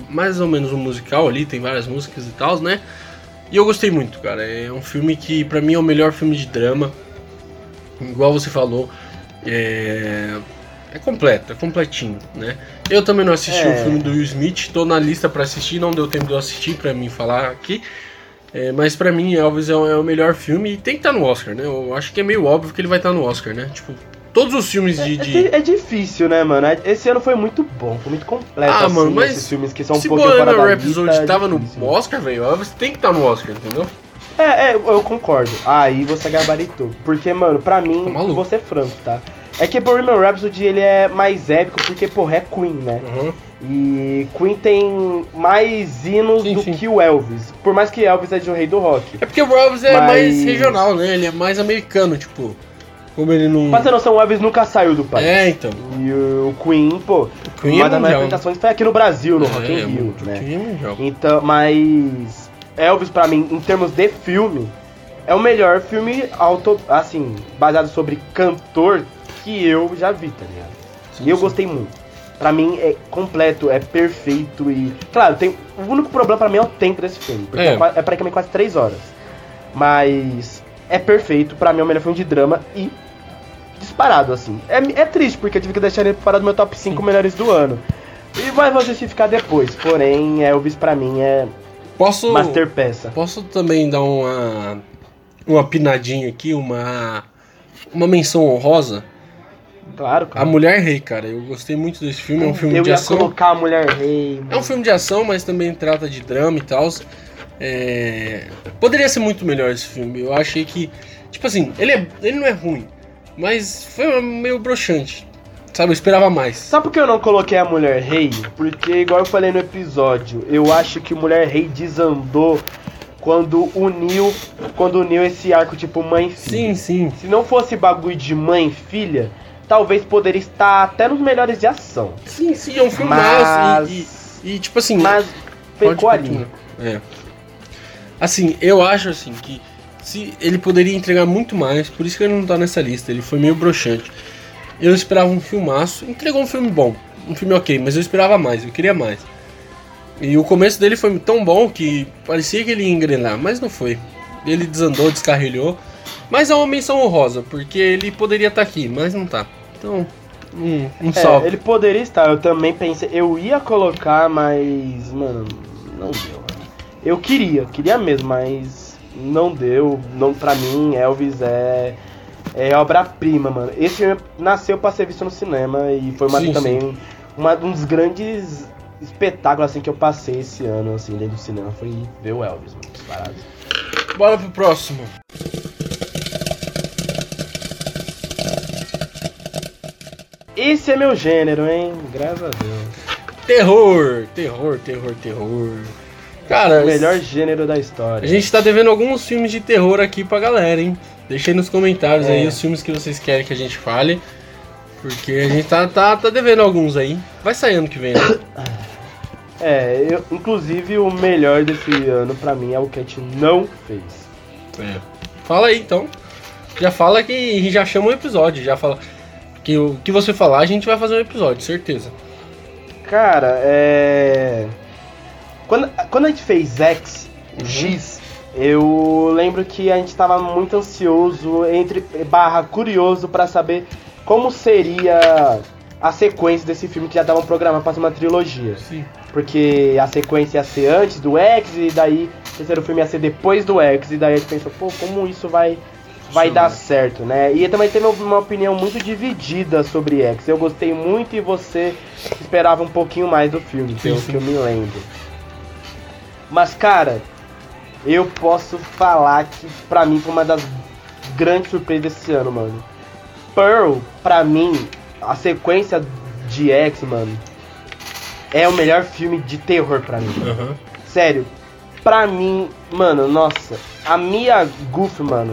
mais ou menos um musical ali, tem várias músicas e tal, né? E eu gostei muito, cara. É um filme que pra mim é o melhor filme de drama. Igual você falou, é, é completo, é completinho, né? Eu também não assisti é. o filme do Will Smith, tô na lista para assistir, não deu tempo de eu assistir para mim falar aqui. É, mas para mim, Elvis é o, é o, melhor filme e tem que estar tá no Oscar, né? Eu acho que é meio óbvio que ele vai estar tá no Oscar, né? Tipo, Todos os filmes de. É, de... é, difícil, né, mano? É, esse ano foi muito bom, foi muito completo. Ah, assim, mano, mas. Esses filmes que são um pouquinho fora da Rhapsody lista, tava no Oscar, velho. Você tem que estar tá no Oscar, entendeu? É, é, eu concordo. Aí você gabaritou. Porque, mano, pra mim, tá vou ser franco, tá? É que Bohemian Rhapsody ele é mais épico porque, porra, é Queen, né? Uhum. E Queen tem mais hinos sim, do sim. que o Elvis. Por mais que Elvis é de um rei do rock. É porque o Elvis é Mas... mais regional, né? Ele é mais americano, tipo. Como ele não. Pra ter noção, o Elvis nunca saiu do país. É, então. E o Queen, pô, o Queen uma é das minhas apresentações foi aqui no Brasil, no é, Rock in é, Rio, né? Queen é. Então, mas Elvis pra mim, em termos de filme, é o melhor filme auto, assim, baseado sobre cantor que eu já vi, tá ligado? Sim, e eu gostei muito. Pra mim é completo, é perfeito e. Claro, tem. O único problema pra mim é o tempo desse filme. Porque é, é praticamente quase 3 horas. Mas é perfeito, pra mim é o melhor filme de drama e disparado, assim. É, é triste, porque eu tive que deixar ele fora do meu top 5 melhores do ano. E vai justificar depois, porém, Elvis pra mim é posso, master peça. Posso também dar uma, uma pinadinha aqui, uma, uma menção honrosa? Claro, cara. A Mulher Rei, cara. Eu gostei muito desse filme. É um filme eu de ação. Eu ia colocar a Mulher Rei. Mano. É um filme de ação, mas também trata de drama e tal. É... Poderia ser muito melhor esse filme. Eu achei que. Tipo assim, ele, é... ele não é ruim, mas foi meio broxante. Sabe, eu esperava mais. Sabe por que eu não coloquei a Mulher Rei? Porque, igual eu falei no episódio, eu acho que Mulher Rei desandou quando uniu. Quando uniu esse arco tipo mãe e filha. Sim, sim. Se não fosse bagulho de mãe e filha, talvez poderia estar até nos melhores de ação. Sim, sim, é um filme mas... E, e, e, tipo assim. Mas pecou ali. É. Assim, eu acho assim que se ele poderia entregar muito mais, por isso que ele não tá nessa lista, ele foi meio broxante. Eu esperava um filmaço, entregou um filme bom, um filme ok, mas eu esperava mais, eu queria mais. E o começo dele foi tão bom que parecia que ele ia engrenar, mas não foi. Ele desandou, descarrilhou. Mas é uma menção honrosa, porque ele poderia estar tá aqui, mas não tá. Então, um, um é, salve. Ele poderia estar, eu também pensei. Eu ia colocar, mas. Mano, não deu. Eu queria, queria mesmo, mas não deu. Não, pra mim, Elvis é, é obra-prima, mano. Esse filme nasceu pra ser visto no cinema e foi uma, sim, também sim. Uma, um dos grandes espetáculos assim, que eu passei esse ano assim, dentro do cinema. Foi ver o Elvis, mano, disparado. Bora pro próximo. Esse é meu gênero, hein? Graças a Deus. Terror, terror, terror, terror. Cara, o melhor gênero da história. A gente tá devendo alguns filmes de terror aqui pra galera, hein? Deixa aí nos comentários é. aí os filmes que vocês querem que a gente fale. Porque a gente tá, tá, tá devendo alguns aí. Vai sair ano que vem, né? É, eu, inclusive o melhor desse ano pra mim é o que a gente não fez. É. Fala aí então. Já fala que já chama um episódio, já fala. Que o que você falar, a gente vai fazer um episódio, certeza. Cara, é. Quando, quando a gente fez X, uhum. X, eu lembro que a gente tava muito ansioso, entre barra curioso para saber como seria a sequência desse filme que já estavam programados para ser uma trilogia. Sim. Porque a sequência ia ser antes do X e daí terceiro filme ia ser depois do X, e daí a gente pensou, pô, como isso vai, vai Sim. dar certo, né? E também teve uma opinião muito dividida sobre X. Eu gostei muito e você esperava um pouquinho mais do filme, pelo sim. que eu me lembro. Mas, cara, eu posso falar que pra mim foi uma das grandes surpresas desse ano, mano. Pearl, pra mim, a sequência de X, mano, é o melhor filme de terror pra mim. Aham. Sério, pra mim, mano, nossa, a Mia Goof, mano,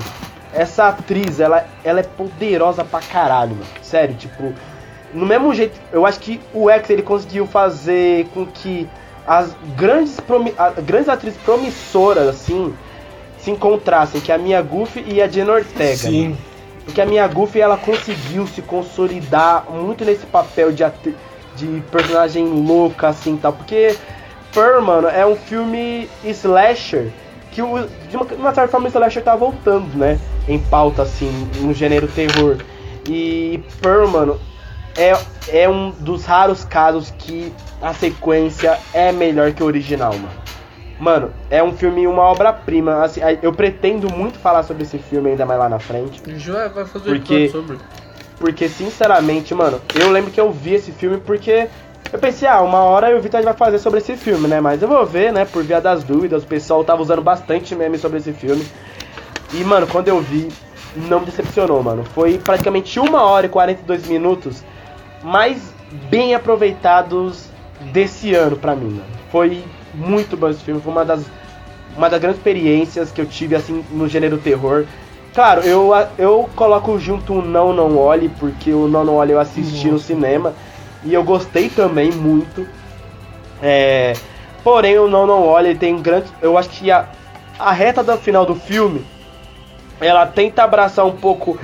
essa atriz, ela, ela é poderosa pra caralho, mano. Sério, tipo, no mesmo jeito, eu acho que o X ele conseguiu fazer com que as grandes, promi- a- grandes atrizes promissoras, assim, se encontrassem, que é a Mia Goof e a Jenna Ortega. Sim. mano. Porque a Mia Goofy ela conseguiu se consolidar muito nesse papel de, de personagem louca, assim tal. Porque Pearl, mano, é um filme slasher que, o, de uma, de uma certa forma, o slasher tá voltando, né? Em pauta, assim, no gênero terror. E Pearl, mano, é, é um dos raros casos que a sequência é melhor que o original, mano. Mano, é um filme, uma obra-prima. Assim, eu pretendo muito falar sobre esse filme ainda mais lá na frente. Gente vai, fazer Porque- sobre. Porque, sinceramente, mano, eu lembro que eu vi esse filme porque eu pensei, ah, uma hora o Vitor vai fazer sobre esse filme, né? Mas eu vou ver, né, por via das dúvidas. O pessoal tava usando bastante meme sobre esse filme. E, mano, quando eu vi, não me decepcionou, mano. Foi praticamente uma hora e 42 minutos mais bem aproveitados desse ano pra mim, mano. Foi muito bom esse filme, foi uma das, uma das grandes experiências que eu tive, assim, no gênero terror. Claro, eu, eu coloco junto o Não Não Olhe, porque o Não Não Olhe eu assisti no cinema e eu gostei também muito. É, porém, o Não Não ele tem um grande. Eu acho que a, a reta do final do filme ela tenta abraçar um pouco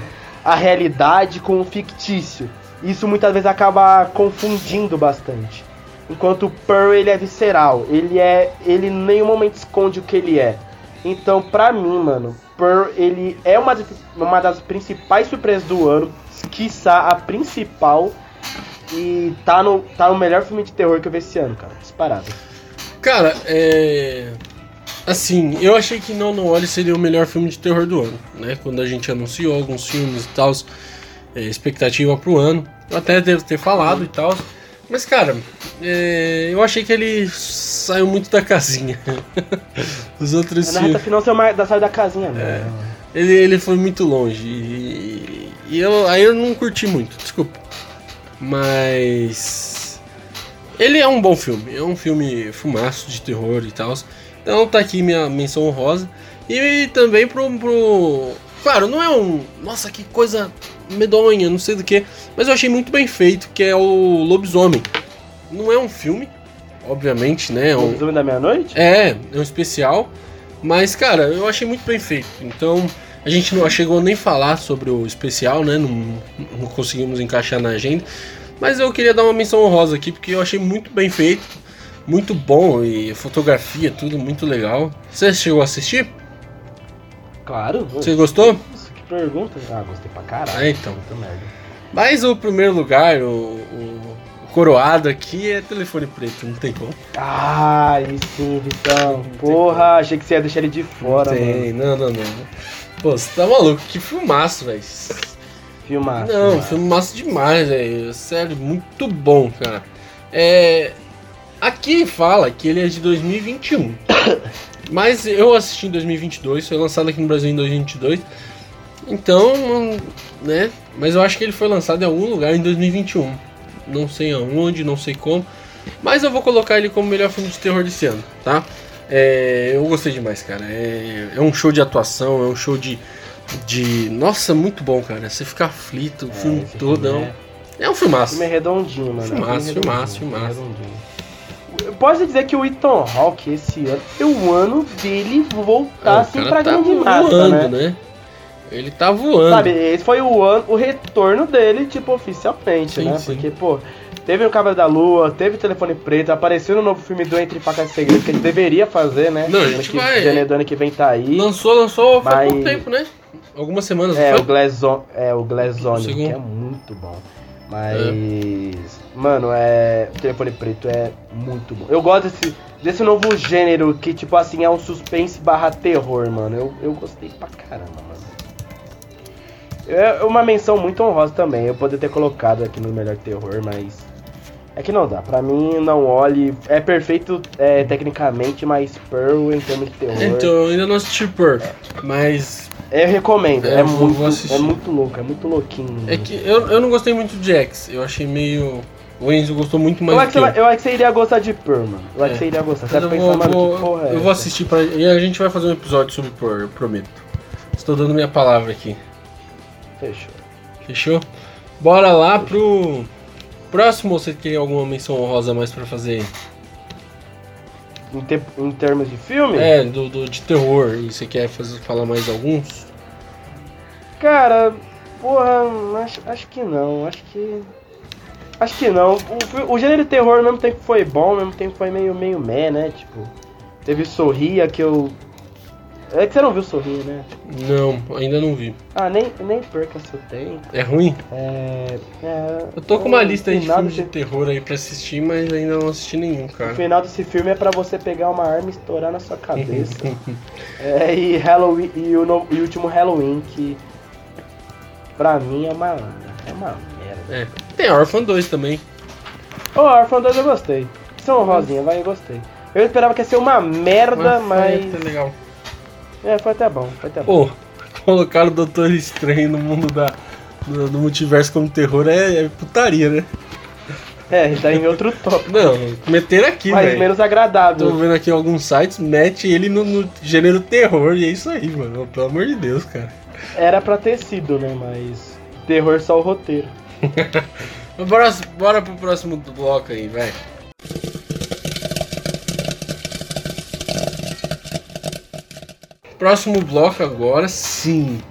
a realidade com o fictício. Isso muitas vezes acaba confundindo bastante. Enquanto o Pearl ele é visceral, ele é, ele em nenhum momento esconde o que ele é. Então, pra mim, mano, Pearl ele é uma, uma das principais surpresas do ano, quiçá a principal e tá no, tá no melhor filme de terror que eu vi esse ano, cara, disparado. Cara, é. Assim, eu achei que Não Não Olhe seria o melhor filme de terror do ano, né? Quando a gente anunciou alguns filmes e tal, é, expectativa pro ano. Eu até devo ter falado e tal. Mas, cara, é, eu achei que ele saiu muito da casinha. Os outros Na filmes. final saiu mais da saiu da casinha, mano. Ele, ele foi muito longe. E, e eu, aí eu não curti muito, desculpa. Mas. Ele é um bom filme. É um filme fumaço de terror e tal. Então tá aqui minha menção honrosa. E também pro, pro. Claro, não é um. Nossa, que coisa medonha, não sei do que. Mas eu achei muito bem feito, que é o Lobisomem. Não é um filme, obviamente, né? É um, Lobisomem da meia-noite? é, é um especial. Mas, cara, eu achei muito bem feito. Então, a gente não chegou nem a falar sobre o especial, né? Não, não conseguimos encaixar na agenda. Mas eu queria dar uma menção honrosa aqui, porque eu achei muito bem feito. Muito bom e fotografia, tudo muito legal. Você chegou a assistir? Claro. Você gostou? Nossa, que pergunta. Ah, gostei pra caralho. Ah, então. Puta merda. Mas o primeiro lugar, o, o- o coroado aqui é telefone preto, não tem como. Ai, sim, Vitão. Porra, achei que você ia deixar ele de fora, não mano. tem, não, não, não. Pô, você tá maluco? Que filmaço, velho. Filmar. Não, filme massa demais, velho. Sério, muito bom, cara. É. Aqui fala que ele é de 2021. Mas eu assisti em 2022, foi lançado aqui no Brasil em 2022. Então, né? Mas eu acho que ele foi lançado em algum lugar em 2021. Não sei aonde, não sei como. Mas eu vou colocar ele como melhor filme de terror desse ano, tá? É, eu gostei demais, cara. É, é um show de atuação, é um show de. de nossa, muito bom, cara. Você fica aflito o filme esse todo. filme é, um- é um filmaço. O filme é redondinho, mano. Filmaço, É filme filmaço, filmaço. Eu Posso dizer que o Ethan Hawke esse ano é o ano dele voltar Ah, assim pra tá grande massa, né? né? Ele tá voando. Sabe, esse foi o ano, o retorno dele, tipo, oficialmente, Sim, né? sim. Porque, pô, teve o Cabra da Lua, teve o Telefone Preto, apareceu no novo filme do Entre Facas e Segredos, que gente deveria fazer, né? Não, a gente que, vai- Janeiro do ano que vem tá aí. Lançou, lançou faz Mas- pouco tempo, né? Algumas semanas, É, o foi? Glazo é o Glazone, que é muito bom. Mas. Mano, é. O telefone preto é muito bom. Eu gosto desse, desse novo gênero que, tipo assim, é um suspense barra terror, mano. Eu, eu gostei pra caramba, mano. É uma menção muito honrosa também. Eu poderia ter colocado aqui no melhor terror, mas. É que não dá. Pra mim, não olhe. É perfeito é, tecnicamente, mas Pearl em termos de terror. Então, eu ainda não assisti Pearl, mas. Eu recomendo. É, É, eu vou muito, assistir. é muito louco, é muito louquinho. É que eu, eu não gostei muito de X. Eu achei meio. O Enzo gostou muito mais Eu do que que eu. eu acho que você iria gostar de Pearl, mano. Eu acho É. que você iria gostar. Você Mas vai eu pensar, vou, mano, vou- que porra é eu vou assistir pra. E a gente vai fazer um episódio sobre Pearl, eu prometo. Estou dando minha palavra aqui. Fechou. Fechou? Bora lá pro. Próximo, ou você tem alguma menção honrosa mais pra fazer aí? Em, te- em termos de filme, É, do, do- de terror. E você quer fazer, falar mais alguns? cara, porra, acho, acho que não. Acho que. Acho que não. O, o gênero de terror ao mesmo tempo foi bom, ao mesmo tempo foi meio, meio meh, né? Tipo, teve Sorria que eu. É que você não viu Sorria, né? Não, ainda não vi. Ah, nem, nem perca seu tempo. É ruim? É. é Eu tô com uma o lista de filmes de desse- terror aí pra assistir, mas ainda não assisti nenhum, O cara. final desse filme é pra você pegar uma arma e estourar na sua cabeça. é, e Halloween e o, no- e o último Halloween que pra mim é uma é uma merda. É. Tem Orphan 2 também. Ô, Orphan 2 eu gostei. São rosinha, vai, eu gostei. Eu esperava que ia ser uma merda, mas foi até legal. É, foi até bom, foi até bom. Pô, colocar o Doutor Estranho no mundo da, do, do multiverso como terror é, é putaria, né? É, tá em outro tópico, Não, meter aqui, mas velho. menos Tô agradável. vendo aqui alguns sites, mete ele no, no gênero terror e é isso aí, mano. Pelo amor de Deus, cara. Era pra ter sido, né, mas terror só o roteiro. Bora, bora pro próximo bloco aí, vai. Próximo bloco agora sim.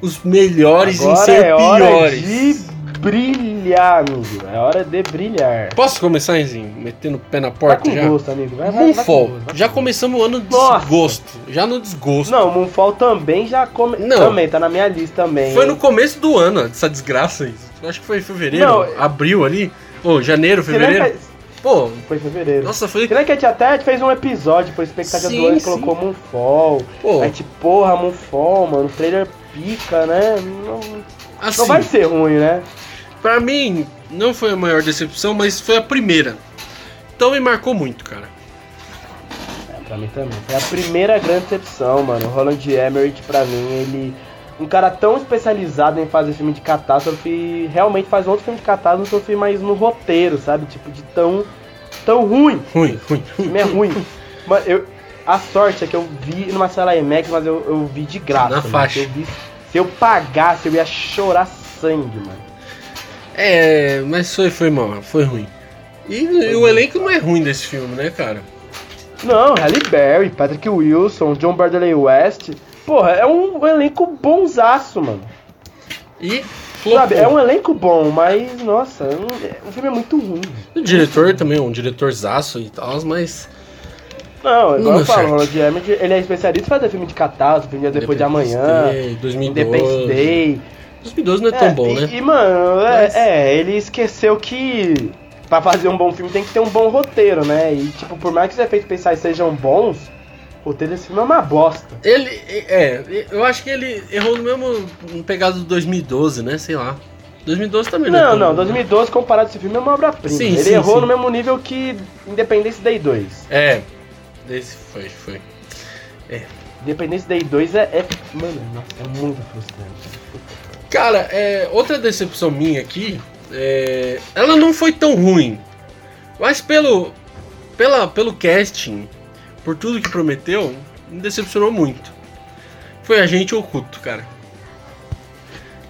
Os melhores em Agora ser é piores. de brilhar, amigo. É hora de brilhar. Posso começar, Enzinho? Metendo o pé na Vai porta com já? gosto, amigo. Vai, vai, Moonfall. gosto, Já com começamos o ano no Nossa. desgosto. Já no desgosto. Não, Moonfall também já come... Não. Também, tá na minha lista também. Foi no começo do ano, essa desgraça aí. Acho que foi em fevereiro, Não, abril ali. Ô, janeiro, Se lembra fevereiro. Pô, Foi em fevereiro. nossa, foi. Se lembra que a gente até fez um episódio por expectativa Sim, do ano e colocou Moonfall. Pô, Aí tipo, porra, Moonfall, mano, o trailer pica, né? Não, assim, não vai ser ruim, né? pra mim, não foi a maior decepção, mas foi a primeira. Então me marcou muito, cara. É, pra mim também. Foi a primeira grande decepção, mano. O Roland Emmerich, pra mim, ele. Um cara tão especializado em fazer filme de catástrofe, realmente faz outro filme de catástrofe, mas no roteiro, sabe? Tipo, de tão. tão ruim. Ruim, ruim, O filme é ruim. Mas eu. A sorte é que eu vi numa sala IMAX, mas eu, eu vi de graça. Na mano. faixa. Se eu, vi- se eu pagasse, eu ia chorar sangue, mano. É, mas foi, foi mal, foi ruim. E, o elenco não é ruim desse filme, né, cara? Não, Halle Berry, Patrick Wilson, John Bardley West. Porra, é um elenco bonzaço, mano. E flopou. Sabe, é um elenco bom, mas, nossa, é um- o filme é muito ruim. O diretor também, um diretorzaço e tal, mas. Não, Não igual eu deu falo. Roland Emmerich, ele é especialista em fazer filme de catástrofe, Dia Depois de Amanhã, Day, 2012. Independence Day. 2012 não é tão bom, e, né? E, mano, é, Mas- é, ele esqueceu que pra fazer um bom filme tem que ter um bom roteiro, né? E, tipo, por mais que os efeitos especiais sejam bons, o roteiro desse filme é uma bosta. Ele, é, eu acho que ele errou no mesmo pegado do 2012, né? Sei lá. 2012 também não é Não, tão não, bom. 2012 comparado a esse filme é uma obra-prima. Sim, Ele sim, errou sim. no mesmo nível que Independence Day 2. É, esse foi, foi. Independence Day 2 é, é- Mano, nossa, é muito frustrante. Cara, é, outra decepção minha aqui, é, ela não foi tão ruim, mas pelo, pela, pelo casting, por tudo que prometeu, me decepcionou muito. Foi Agente Oculto, cara.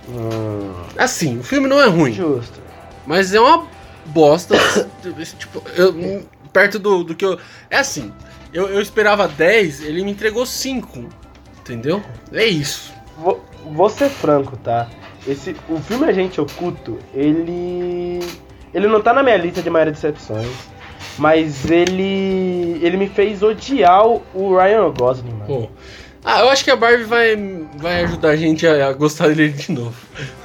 Hum, Assim, o filme não é ruim, justo. mas é uma bosta. tipo, eu- perto do, do que eu. É assim, eu, eu esperava 10, ele me entregou 5. Entendeu? É isso. Vou, vou ser franco, tá? Esse, o filme Agente Oculto, ele. Ele não tá na minha lista de maiores decepções. Mas ele. Ele me fez odiar o- Ryan Gosling, mano. Pô, Ah, eu acho que a Barbie vai, vai ajudar a gente a, a gostar dele de novo.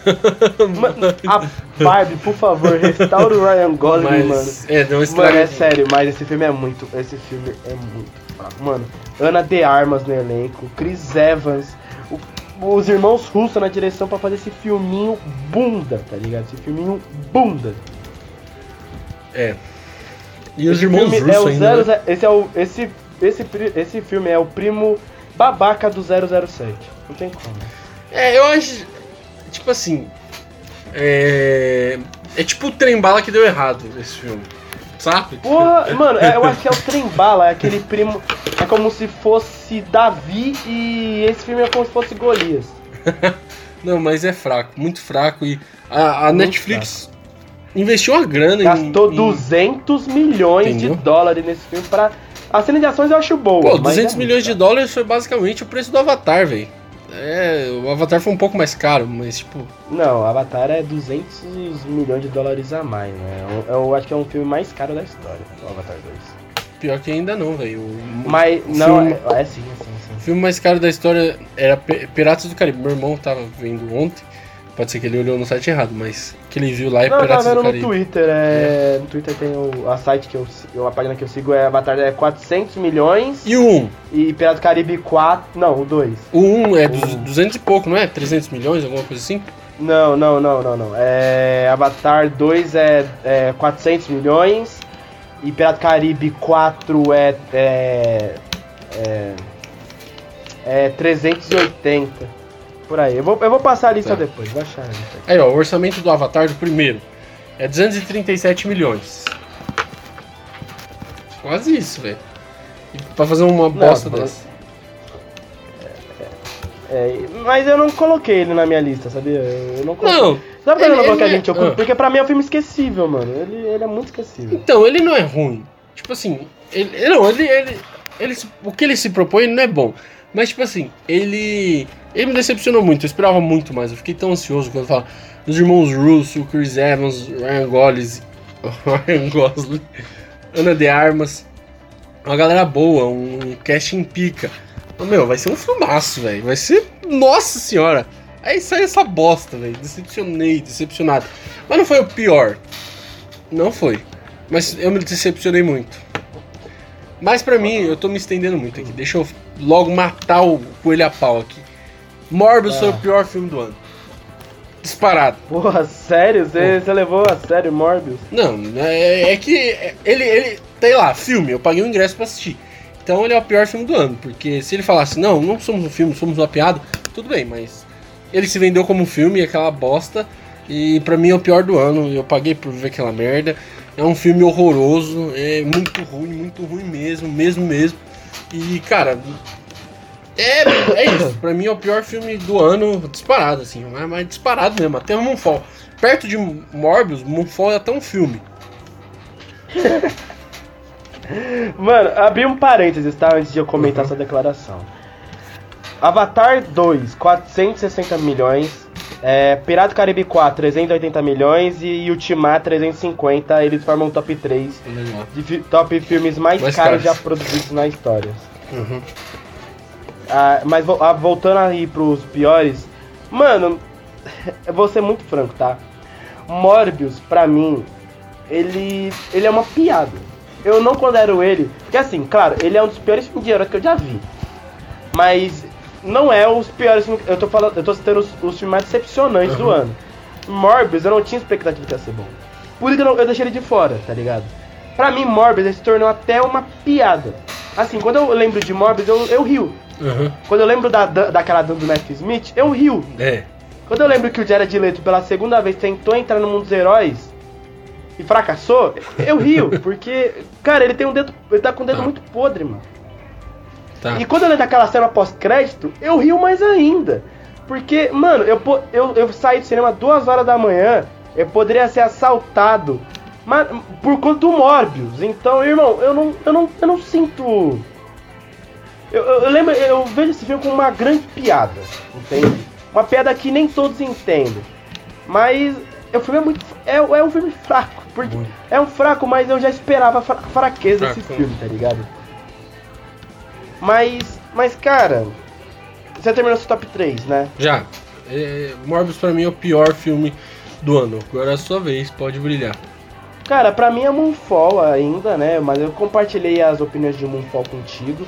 Mano, a Barbie, por favor, restaura o Ryan Gosling, Mas, mano. é, não Mano, estraga. é sério, mas esse filme é muito. Esse filme é muito fraco. Mano, Ana de Armas no elenco, Chris Evans, o- os irmãos Russo na direção pra fazer esse filminho bunda, tá ligado? Esse filminho bunda. É. E os Esse irmãos filme russos é o ainda. né? 00 esse é o esse esse esse filme é o primo babaca do 007. Não tem como. É, eu acho. Tipo assim. É. É tipo o trem bala que deu errado esse filme. Sabe? Porra, mano, é- eu acho que é o trem bala, é aquele primo. É como se fosse Davi e esse filme é como se fosse Golias. Não, mas é fraco, muito fraco. E a, a Netflix investiu uma grana Gastou em. em- 200 milhões Entendeu? de dólares nesse filme pra. A cena de ações eu acho boa. Pô, mas 200 é milhões de muito dólares foi basicamente o preço do Avatar, velho. É, o Avatar foi um pouco mais caro, mas tipo. Não, Avatar é 200 milhões de dólares a mais, né? Eu, eu acho que é um filme mais caro da história, o Avatar 2. Pior que ainda não, velho. O- Mas, o não, filme- é, é sim, é sim, é O sim. filme mais caro da história era Piratas do Caribe. Meu irmão tava vendo ontem. Pode ser que ele olhou no site errado, mas que ele viu lá é Não, do vendo no. Twitter, é. No Twitter tem o, a site que eu a página que eu sigo é Avatar é 400 milhões E o 1? e Pirata do Caribe 4. Não, o 2. O 1 é dos O- 200 e pouco, não é? 300 milhões, alguma coisa assim? Não, não, não, não, não. É, Avatar 2 é, é 400 milhões e Pirata do Caribe 4 é é, é é 380. Por aí. Eu vou, eu vou passar a lista Tá. depois, vou achar a lista aqui. Aí, ó, o orçamento do Avatar do primeiro é 237 milhões. Quase isso, velho. Pra fazer uma bosta mas- dessa. É, mas eu não coloquei ele na minha lista, sabia? Eu não coloquei. Não, Sabe por que eu não ele- coloquei a ele- gente oculta? ah. Porque pra mim é um filme esquecível, mano. Ele, ele é muito esquecível. então, ele não é ruim. Tipo assim, ele. ele- Não, ele, ele, ele. se- O que ele se propõe não é bom. Mas, tipo assim, ele. Ele me decepcionou muito, eu esperava muito mais. Eu fiquei tão ansioso quando fala dos irmãos Russo, Chris Evans, Ryan Gosling, Ryan Gosling, Ana de Armas. Uma galera boa, um casting pica. Ô, Meu, vai ser um filmaço, velho. Vai ser. Nossa senhora! Aí sai essa bosta, velho. Decepcionei, decepcionado. Mas não foi o pior. Não foi. Mas eu me decepcionei muito. Mas pra mim, eu tô me estendendo muito aqui. Deixa eu logo matar o coelho a pau aqui. Morbius Ah. foi o pior filme do ano. Disparado. Porra, sério? Você, levou a sério Morbius? Não, é, é que ele, ele. Sei lá, filme, eu paguei o ingresso pra assistir. Então ele é o pior filme do ano. Porque se ele falasse, não, não somos um filme, somos uma piada, tudo bem, mas ele se vendeu como um filme, aquela bosta. E pra mim é o pior do ano. Eu paguei por ver aquela merda. É um filme horroroso, é muito ruim, muito ruim mesmo, mesmo, mesmo. E, cara, é, é isso. Pra mim é o pior filme do ano, disparado, assim. Mas, mas disparado mesmo, até o Moonfall. Perto de Morbius, Moonfall é até um filme. Mano, abri um parênteses, tá? Antes de eu comentar Uhum. essa declaração. Avatar 2, 460 milhões. É, Pirata Caribe 4, 380 milhões. E Ultimar, 350. Eles formam o top 3 Legal. de fi- top filmes mais, Mais caros caros. já produzidos na história. Uhum. Ah, mas ah, voltando aí pros piores, mano, eu vou ser muito franco, tá? Morbius, pra mim, ele, ele é uma piada. Eu não condeno ele, porque assim, claro, ele é um dos piores filmes de herói que eu já vi. Mas não é os piores filmes, eu tô falando, eu tô citando os, os filmes mais decepcionantes do Uhum. ano. Morbius, eu não tinha expectativa que ia ser bom. Por isso que eu, não- eu deixei ele de fora, tá ligado? Pra mim, Morbius ele se tornou até uma piada. Assim, quando eu lembro de Morbius, eu, eu rio. Uhum. Quando eu lembro da, da- daquela do Matthew Smith, eu rio. É. Quando eu lembro que o Jared Leto pela segunda vez tentou entrar no mundo dos heróis e fracassou, eu rio, porque, cara, ele tem um dedo. Ele tá com o dedo Tá. muito podre, mano. Tá. E quando eu lembro daquela cena pós-crédito, eu rio mais ainda. Porque, mano, eu, eu, eu saí do cinema duas horas da manhã, eu poderia ser assaltado. Mas, por conta do Morbius. Então, irmão, eu não, eu não, eu não sinto. Eu, eu, eu lembro, eu vejo esse filme como uma grande piada, entende? Uma piada que nem todos entendem. Mas o filme é muito. É, é um filme fraco. Porque Muito. é um fraco, mas eu já esperava a fra- fraqueza desse Fraco. filme, tá ligado? Mas. Mas, cara. Você terminou seu top 3, né? Já. É, Morbius pra mim é o pior filme do ano. Agora é a sua vez, pode brilhar. Cara, pra mim é Moonfall ainda, né? Mas eu compartilhei as opiniões de Moonfall contigo.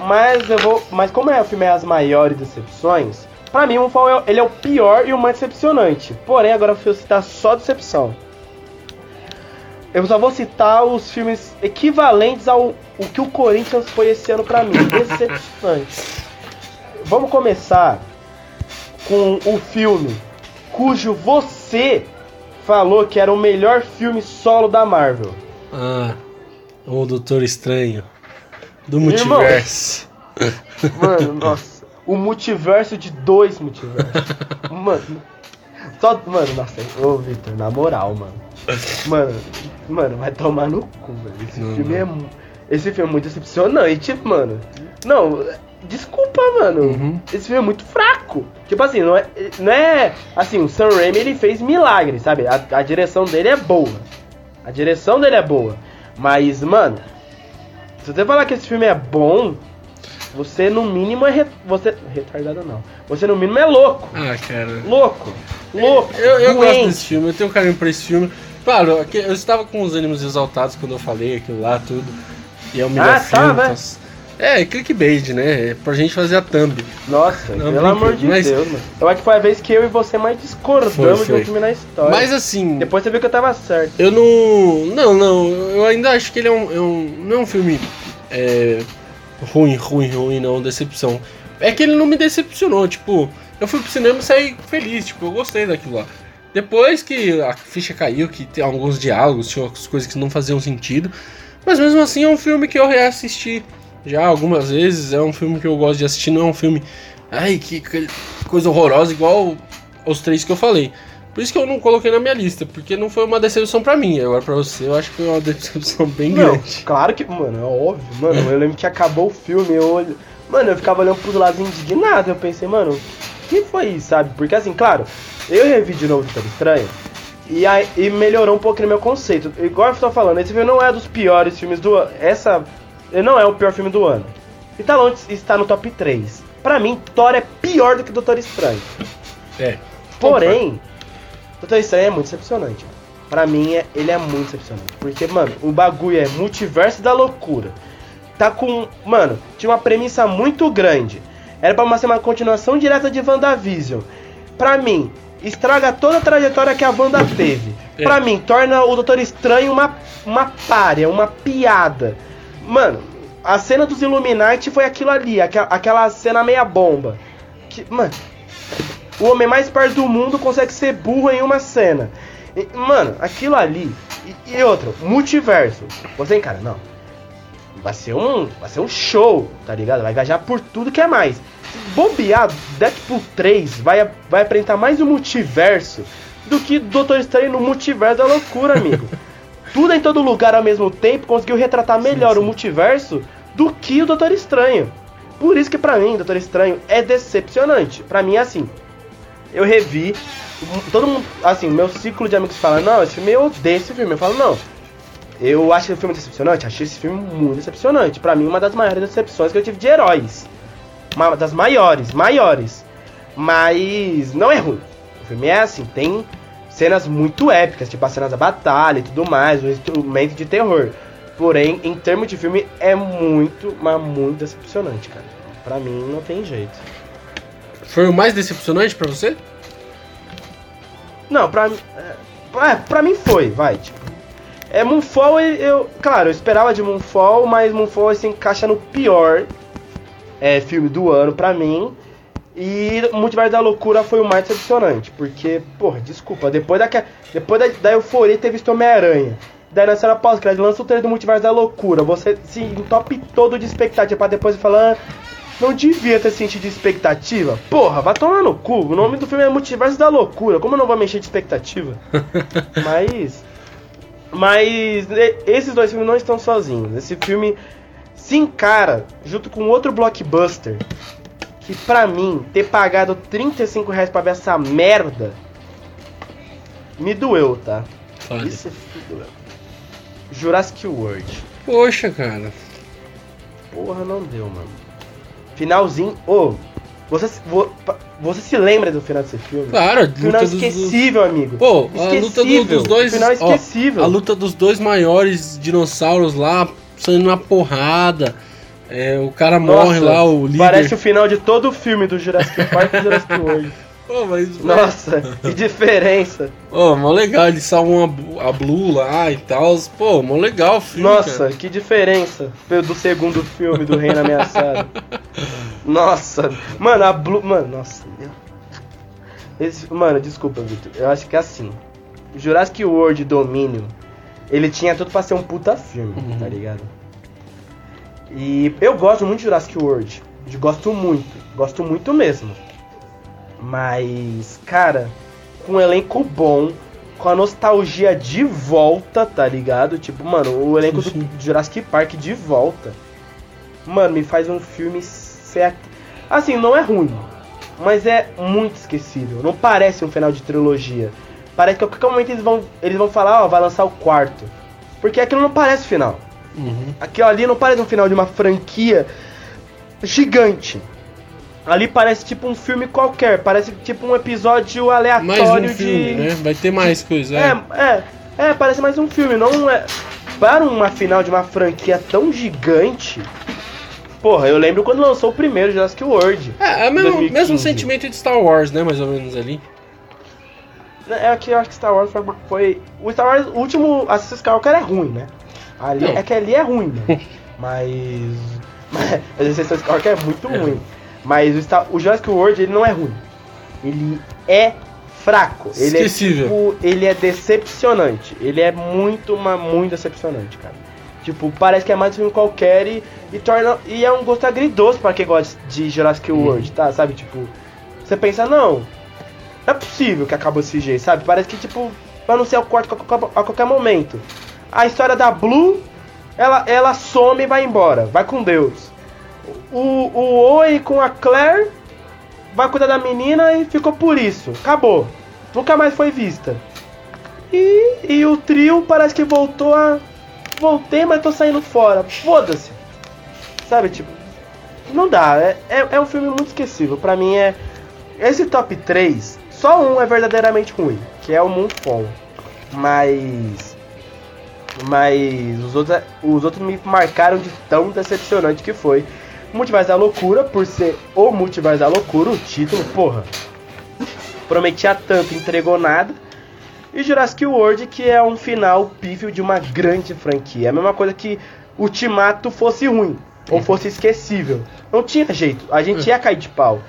Mas eu vou. Mas como é o filme é as maiores decepções, pra mim Moonfall é, ele é o pior e o mais decepcionante. Porém, agora eu vou citar só decepção. Eu só vou citar os filmes equivalentes ao o que o Corinthians foi esse ano pra mim. Decepcionante. Vamos começar com o filme cujo você falou que era o melhor filme solo da Marvel. Ah, o Doutor Estranho. Do multiverso. Mano, nossa. O multiverso de dois multiversos. mano. Só, mano, nossa. Ô, Victor, na moral, mano. Mano, mano, vai tomar no cu, velho. Esse Não, filme não. é. Esse filme é muito decepcionante, mano. Não, desculpa, mano. Uhum. Esse filme é muito fraco. Tipo assim, não é, não é. Assim, o Sam Raimi ele fez milagre, sabe? A, a direção dele é boa. A direção dele é boa. Mas, mano, se você falar que esse filme é bom, você no mínimo é. Re, você. Retardado não. Você no mínimo é louco. Ah, cara. Louco. Louco. Eu, eu gosto desse filme, eu tenho carinho pra esse filme. Claro, eu estava com os ânimos exaltados quando eu falei aquilo lá, tudo. E o melhor Ah, filme. tá, né? então- É, clickbait, né? É pra gente fazer a thumb. Nossa, Não, pelo amor de mas- Deus, mano. Eu acho que foi a vez que eu e você mais discordamos Foi, de foi. um filme na história. Mas assim, Depois você viu que eu tava certo. eu não. Não, não. Eu ainda acho que ele é um. é um- não é um filme é, ruim, ruim, ruim, não, decepção. É que ele não me decepcionou, tipo, eu fui pro cinema e saí feliz, tipo, eu gostei daquilo lá. Depois que a ficha caiu, que tem alguns diálogos, tinha algumas coisas que não faziam sentido. Mas mesmo assim é um filme que eu reassisti já algumas vezes. É um filme que eu gosto de assistir, não é um filme. Ai, que, coisa horrorosa, igual os três que eu falei. Por isso que eu não coloquei na minha lista, porque não foi uma decepção pra mim. Agora pra você, eu acho que foi uma decepção bem Não, grande. claro que, mano, é óbvio, mano. Eu lembro que acabou o filme, eu olho. Mano, eu ficava olhando pros lados indignado. Eu pensei, mano, que foi isso, sabe? Porque assim, claro, eu revi de novo Doutor Estranho. E, aí, e melhorou um pouco no meu conceito. Igual eu tô falando, esse filme não é dos piores filmes do ano. Essa. Ele não é o pior filme do ano. E tá longe estar no top 3. Pra mim, Thor é pior do que Doutor Estranho. É. Porém, Doutor Estranho é muito decepcionante. Pra mim, é- ele é muito decepcionante. Porque, mano, o bagulho é multiverso da loucura. Tá com. Mano, tinha uma premissa muito grande. Era pra ser uma continuação direta de WandaVision. Pra mim, estraga toda a trajetória que a Wanda teve. É. Pra mim, torna o Doutor Estranho uma, uma párea, uma piada. Mano, a cena dos Illuminati foi aquilo ali, aquela, cena meia bomba. Que, mano, o homem mais perto do mundo consegue ser burro em uma cena. E, mano, aquilo ali. E, e outro, multiverso. Você encara, não. Vai ser um. Vai ser um show, tá ligado? Vai viajar por tudo que é mais. Se bobear, Deadpool 3 vai, vai apresentar mais o multiverso do que Doutor Estranho no multiverso da loucura, amigo. tudo em todo lugar ao mesmo tempo conseguiu retratar melhor o multiverso do que o Doutor Estranho. Por isso que pra mim, Doutor Estranho é decepcionante. Pra mim é assim. Eu revi, todo mundo, assim, meu ciclo de amigos fala, não, esse filme eu odeio esse filme. Eu falo, não. Eu acho esse filme decepcionante, achei esse filme muito decepcionante. Pra mim, uma das maiores decepções que eu tive de heróis. Uma das maiores, maiores. Mas não é ruim. O filme é assim, tem cenas muito épicas, tipo as cenas da batalha e tudo mais, um instrumento de terror. Porém, em termos de filme, é muito, mas muito decepcionante, cara. Pra mim, não tem jeito. Foi o mais decepcionante pra você? Não, pra mim. É, é, pra mim foi, vai, tipo. É, Moonfall, eu, eu- Claro, eu esperava de Moonfall, mas Moonfall se encaixa no pior é, filme do ano pra mim. E Multiverso da Loucura foi o mais decepcionante. Porque, porra, desculpa, depois, daque, depois da, da euforia ter visto Homem-Aranha. Daí na cena pós-crédito lança o trailer do Multiverso da Loucura. Você se entope todo de expectativa pra depois falar. "Ah, Não devia ter sentido de expectativa. Porra, vai tomar no cu. O nome do filme é Multiverso da Loucura. Como eu não vou mexer de expectativa? Mas. Mas esses dois filmes não estão sozinhos. Esse filme se encara junto com outro blockbuster. Que pra mim, ter pagado 35 reais pra ver essa merda. Me doeu, tá? Fale. Isso me doeu. Jurassic World. Poxa, cara. Porra, não deu, mano. Finalzinho. Ô, Você, vo- pa- você se lembra do final desse filme? Claro, Final luta dos, esquecível, amigo. Pô, a luta do- Esquecível. dos dois. Final ó, esquecível. a luta dos dois maiores dinossauros lá, saindo na porrada. É, o cara morre Nossa, lá, o líder. Parece o final de todo o filme do Jurassic Park e do Jurassic World. Pô, mas. Nossa, que diferença. Pô, mó legal, eles salvam a, a Blue lá e tal. Pô, mó legal o filme. Nossa, cara. que diferença do segundo filme do Reino Ameaçado. Nossa, mano, a Blue. Mano, nossa. Esse, mano, desculpa, Victor. Eu acho que é assim. Jurassic World Dominion, ele tinha tudo pra ser um puta filme, Uhum. tá ligado? E eu gosto muito de Jurassic World. Gosto muito. Gosto muito mesmo. Mas, cara, com um elenco bom, com a nostalgia de volta, tá ligado? Tipo, mano, o elenco do. Jurassic Park de volta. Mano, me faz um filme ser. Assim, não é ruim, mas é muito esquecível. Não parece um final de trilogia. Parece que a qualquer momento eles vão, eles vão falar, ó, vai lançar o quarto. Porque aquilo não parece final. Uhum. Aquilo ali não parece um final de uma franquia gigante. Ali parece tipo um filme qualquer, parece tipo um episódio Mais aleatório um filme, de. né? Vai ter mais coisa. É, é, é, parece mais um filme, não é. Para uma final de uma franquia tão gigante. Porra, eu lembro quando lançou o primeiro Jurassic World. É, é o mesmo, 2015. mesmo sentimento de Star Wars, né? Mais ou menos ali. É que eu acho que Star Wars foi, foi. O Star Wars, o último Assassin's Skywalker é ruim, né? Ali, Não. é que ali é ruim, né? Mas. Mas o Assassin's Skywalker é muito É. ruim. Mas o, Star, o Jurassic World ele não é ruim. Ele é fraco. Ele é, Esquecível. tipo, ele é decepcionante. Ele é muito, mas muito decepcionante, cara. Tipo, parece que é mais um filme qualquer e, e torna. E é um gosto agridoce pra quem gosta de Jurassic Uhum. World, tá? Sabe, tipo. Você pensa, não, não é possível que acabou desse jeito, sabe? Parece que, tipo, vai anunciar o quarto a qualquer, a qualquer momento. A história da Blue, ela, ela some e vai embora. Vai com Deus. O, o Oi com a Claire vai cuidar da menina e ficou por isso. Acabou. Nunca mais foi vista. E, e o trio parece que voltou a. Voltei, mas tô saindo fora. Foda-se. Sabe, tipo. Não dá. É, é, é um filme muito esquecível. Pra mim é. Esse top 3, só um é verdadeiramente ruim, que é o Moonfall. Mas. Mas os outros, os outros me marcaram de tão decepcionante que foi. Multiverso da Loucura, por ser o Multiverso da Loucura, o título, porra. Prometia tanto, entregou nada. E Jurassic World, que é um final pífio de uma grande franquia. É a mesma coisa que Ultimato fosse ruim, ou fosse esquecível. Não tinha jeito, a gente ia cair de pau.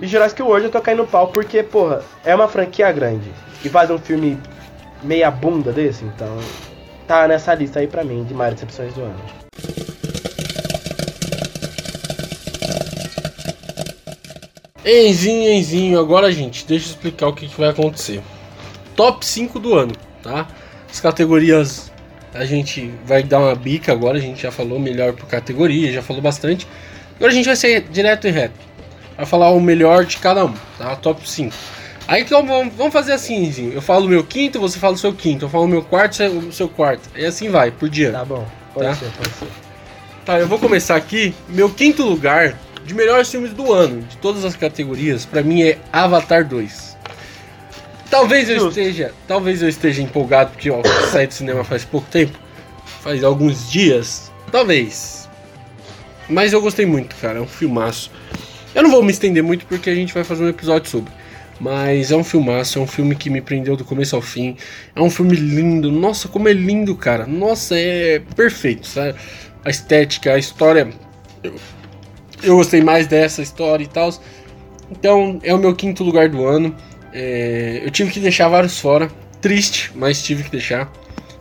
E Jurassic World eu tô caindo pau porque, porra, é uma franquia grande. E fazer um filme meia bunda desse, então. Tá nessa lista aí pra mim de maiores decepções do ano. Enzinho, Enzinho, agora gente, deixa eu explicar o que, que vai acontecer. Top 5 do ano, tá? As categorias a gente vai dar uma bica agora, a gente já falou melhor por categoria, já falou bastante. Agora a gente vai ser direto e reto. Vai falar o melhor de cada um, tá? Top 5. Aí então vamos fazer assim, Enzinho. Eu falo o meu quinto, você fala o seu quinto. Eu falo o meu quarto, você- o seu quarto. E assim vai, por dia. Tá bom, pode Tá. ser, pode ser. Tá, eu vou começar aqui. Meu quinto lugar de melhores filmes do ano, de todas as categorias, pra mim é Avatar 2. Talvez eu esteja, talvez eu esteja empolgado porque ó, saí do cinema faz pouco tempo, faz alguns dias, talvez. Mas eu gostei muito, cara, é um filmaço. Eu não vou me estender muito porque a gente vai fazer um episódio sobre. Mas é um filmaço, é um filme que me prendeu do começo ao fim. É um filme lindo. Nossa, como é lindo, cara. Nossa, é perfeito, sabe? A estética, a história. Eu, eu gostei mais dessa história e tal. Então, é o meu quinto lugar do ano. É, eu tive que deixar vários fora. Triste, mas tive que deixar.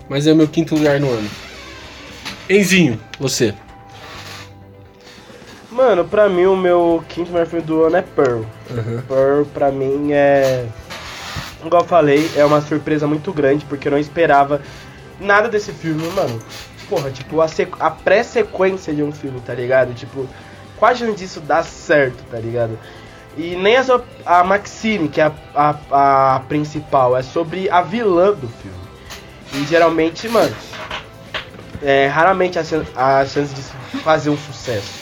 Mas é o meu quinto lugar no ano. Enzinho, você. Mano, pra mim o meu quinto melhor filme do ano é Pearl. Uhum. Pearl pra mim é. Igual eu falei, é uma surpresa muito grande, porque eu não esperava nada desse filme, mano. Porra, tipo, a, a pré-sequência de um filme, tá ligado? Tipo, qual a chance disso dar certo, tá ligado? E nem é só a Maxine, que é a, a, a principal, é sobre a vilã do filme. E geralmente, mano, é raramente a, a chance de fazer um sucesso.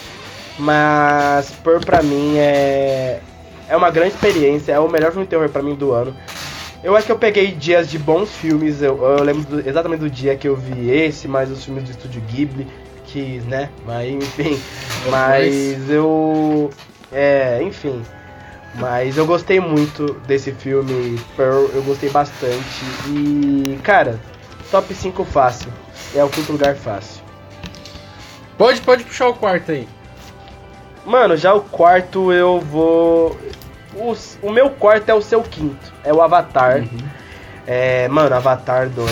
Mas Spur pra mim é. É uma grande experiência, é o melhor filme de terror pra mim do ano. Eu acho que eu peguei dias de bons filmes, eu, eu lembro do, exatamente do dia que eu vi esse, mais os filmes do estúdio Ghibli, que, né, mas enfim. Mas eu. É, enfim. Mas eu gostei muito desse filme, Pearl, eu gostei bastante. E, cara, top 5 fácil. É o quinto lugar fácil. Pode, pode puxar o quarto aí. Mano, já o quarto eu vou. O, o meu quarto é o seu quinto. É o Avatar. Uhum. É, mano, Avatar 2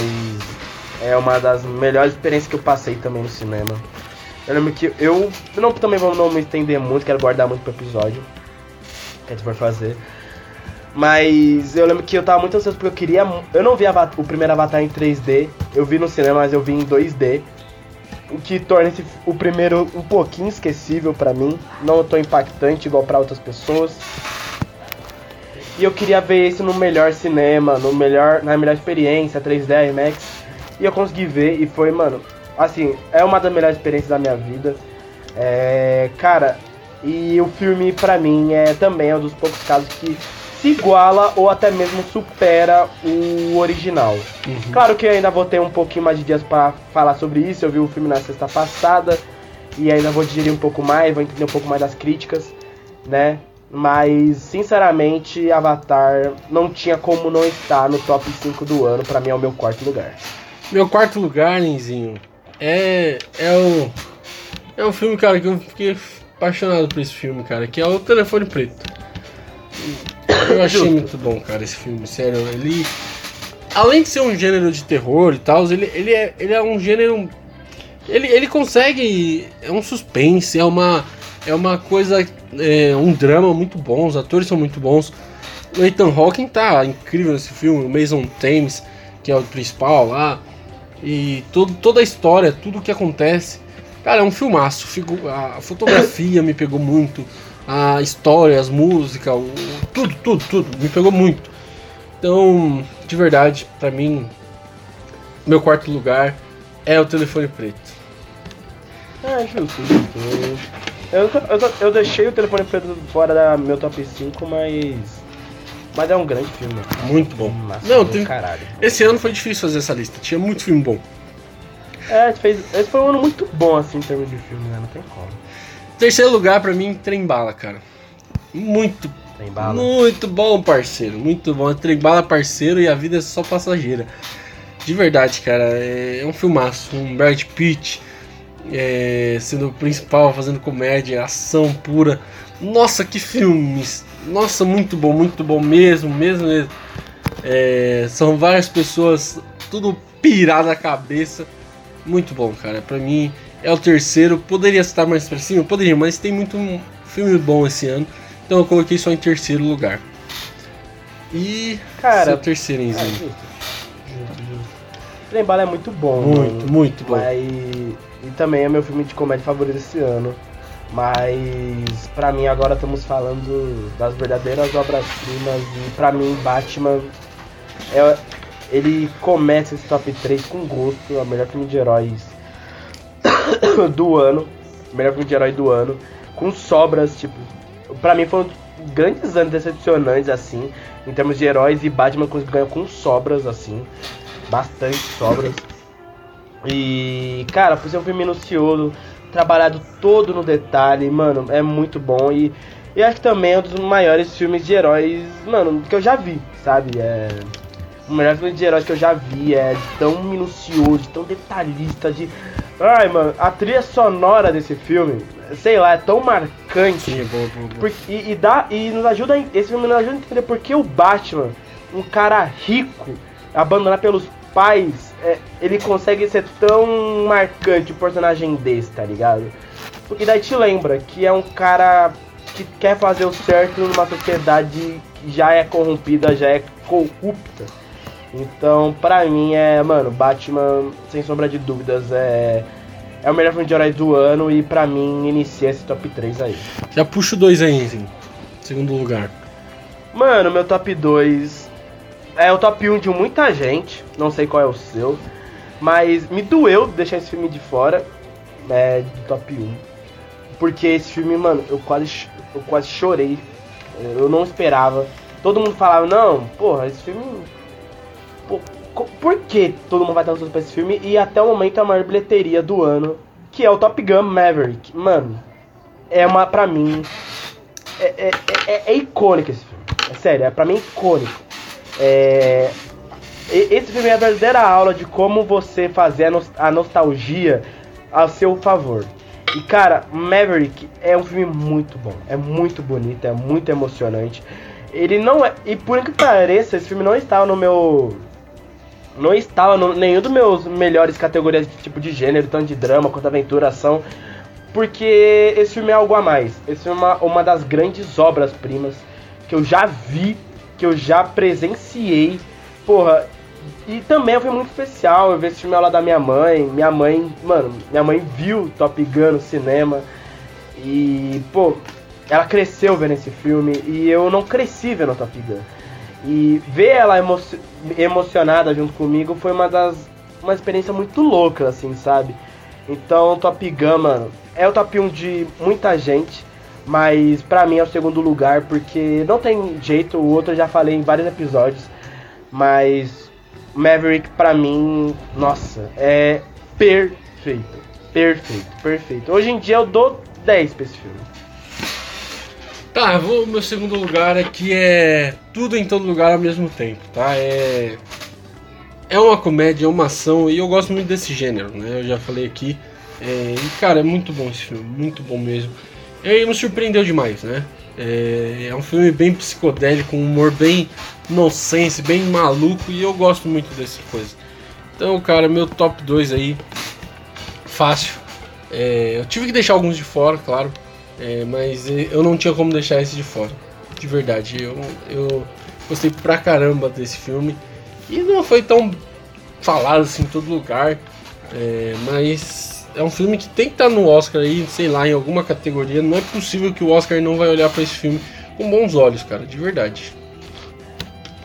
é uma das melhores experiências que eu passei também no cinema. Eu lembro que eu. Não, também vamos não me estender muito, quero guardar muito pro episódio. Que a gente vai fazer. Mas eu lembro que eu tava muito ansioso porque eu queria. Eu não vi o primeiro Avatar em 3D. Eu vi no cinema, mas eu vi em 2D o que torna esse, o primeiro um pouquinho esquecível para mim, não tão impactante igual para outras pessoas. E eu queria ver isso no melhor cinema, no melhor, na melhor experiência, 3D IMAX. E eu consegui ver e foi, mano, assim, é uma das melhores experiências da minha vida. É, cara, e o filme para mim é também é um dos poucos casos que iguala ou até mesmo supera o original. Uhum. Claro que eu ainda vou ter um pouquinho mais de dias para falar sobre isso. Eu vi o filme na sexta passada e ainda vou digerir um pouco mais, vou entender um pouco mais das críticas, né? Mas, sinceramente, Avatar não tinha como não estar no top 5 do ano. Para mim é o meu quarto lugar. Meu quarto lugar, Nenzinho, é, é o. É um filme, cara, que eu fiquei apaixonado por esse filme, cara, que é o Telefone Preto. Eu achei muito bom, cara, esse filme, sério. Ele. Além de ser um gênero de terror e tal, ele, ele, é, ele é um gênero. Ele, ele consegue. É um suspense, é uma. É uma coisa. É um drama muito bom, os atores são muito bons. O Ethan Hawking tá incrível nesse filme, o Mason Thames, que é o principal lá. E todo, toda a história, tudo o que acontece. Cara, é um filmaço. A fotografia me pegou muito a história, as músicas, o, tudo, tudo, tudo. Me pegou muito. Então, de verdade, para mim, meu quarto lugar é o telefone preto. É, justo, justo. Eu, eu, eu deixei o telefone preto fora da meu top 5, mas. Mas é um grande filme. Muito bom. Nossa, Não, caralho. Esse ano foi difícil fazer essa lista. Tinha muito filme bom. É, fez... esse foi um ano muito bom, assim, em termos de filme, né? Não tem como. Terceiro lugar para mim, Trembala, cara. Muito, Trembala. muito bom, parceiro. Muito bom. Trembala, parceiro, e a vida é só passageira. De verdade, cara. É um filmaço. Um Brad Pitt é, sendo o principal, fazendo comédia, ação pura. Nossa, que filmes! Nossa, muito bom, muito bom mesmo, mesmo. mesmo. É, são várias pessoas, tudo pirado na cabeça. Muito bom, cara. Pra mim, é o terceiro. Poderia estar mais pra cima? Poderia, mas tem muito filme bom esse ano. Então eu coloquei só em terceiro lugar. E. Cara. Seu terceiro, É, Trembala é muito bom. Muito, muito bom. Mas... E também é meu filme de comédia favorito esse ano. Mas pra mim agora estamos falando das verdadeiras obras-primas e pra mim Batman é, ele começa esse top 3 com gosto, é o melhor filme de heróis do ano, melhor filme de herói do ano, com sobras, tipo, pra mim foram grandes anos decepcionantes, assim, em termos de heróis, e Batman ganhou com sobras, assim, bastante sobras. E, cara, ser um filme minucioso, trabalhado todo no detalhe, mano, é muito bom e, e acho que também é um dos maiores filmes de heróis, mano, que eu já vi, sabe? É o melhor filme de heróis que eu já vi, é tão minucioso, tão detalhista, de Ai, mano, a trilha sonora desse filme, sei lá, é tão marcante. Sim, bom, bom, bom. Porque, e, e, dá, e nos ajuda, esse filme nos ajuda a entender porque o Batman, um cara rico, abandonado pelos pais, é, ele consegue ser tão marcante o personagem desse, tá ligado? Porque daí te lembra que é um cara que quer fazer o certo numa sociedade que já é corrompida, já é corrupta. Então, pra mim, é, mano, Batman, sem sombra de dúvidas, é. É o melhor filme de herói do ano e pra mim inicia esse top 3 aí. Já puxo dois aí, assim, segundo lugar. Mano, meu top 2 é o top 1 de muita gente, não sei qual é o seu, mas me doeu deixar esse filme de fora, é, do top 1. porque esse filme, mano, eu quase, eu quase chorei. Eu não esperava. Todo mundo falava, não, porra, esse filme. Por que todo mundo vai estar ansioso pra esse filme? E até o momento é a maior bilheteria do ano, que é o Top Gun Maverick. Mano, é uma, pra mim, é, é, é, é icônico esse filme. É sério, é pra mim icônico. É, esse filme é a verdadeira aula de como você fazer a nostalgia a seu favor. E cara, Maverick é um filme muito bom, é muito bonito, é muito emocionante. Ele não é. E por que pareça, esse filme não estava no meu. Não estava em nenhum dos meus melhores categorias de tipo de gênero, tanto de drama quanto aventura, ação. Porque esse filme é algo a mais. Esse filme é uma, uma das grandes obras-primas que eu já vi, que eu já presenciei. Porra, e também foi muito especial eu ver esse filme lado da minha mãe. Minha mãe, mano, minha mãe viu Top Gun no cinema. E, pô, ela cresceu vendo esse filme e eu não cresci vendo Top Gun. E ver ela emo emocionada junto comigo foi uma das. uma experiência muito louca, assim, sabe? Então, Top Gun, mano, é o top 1 de muita gente. Mas pra mim é o segundo lugar, porque não tem jeito, o outro eu já falei em vários episódios. Mas Maverick, pra mim, nossa, é perfeito. Perfeito, perfeito. Hoje em dia eu dou 10 pra esse filme. Tá, vou, meu segundo lugar aqui é tudo em todo lugar ao mesmo tempo, tá? É é uma comédia, é uma ação e eu gosto muito desse gênero, né? Eu já falei aqui. É, e cara, é muito bom esse filme, muito bom mesmo. E me surpreendeu demais, né? É, é um filme bem psicodélico, um humor bem nonsense, bem maluco e eu gosto muito dessa coisa. Então, cara, meu top 2 aí, fácil. É, eu tive que deixar alguns de fora, claro, é, mas eu não tinha como deixar esse de fora. De verdade, eu, eu gostei pra caramba desse filme e não foi tão falado assim em todo lugar, é, mas é um filme que tem que estar tá no Oscar aí, sei lá, em alguma categoria. Não é possível que o Oscar não vai olhar para esse filme com bons olhos, cara, de verdade.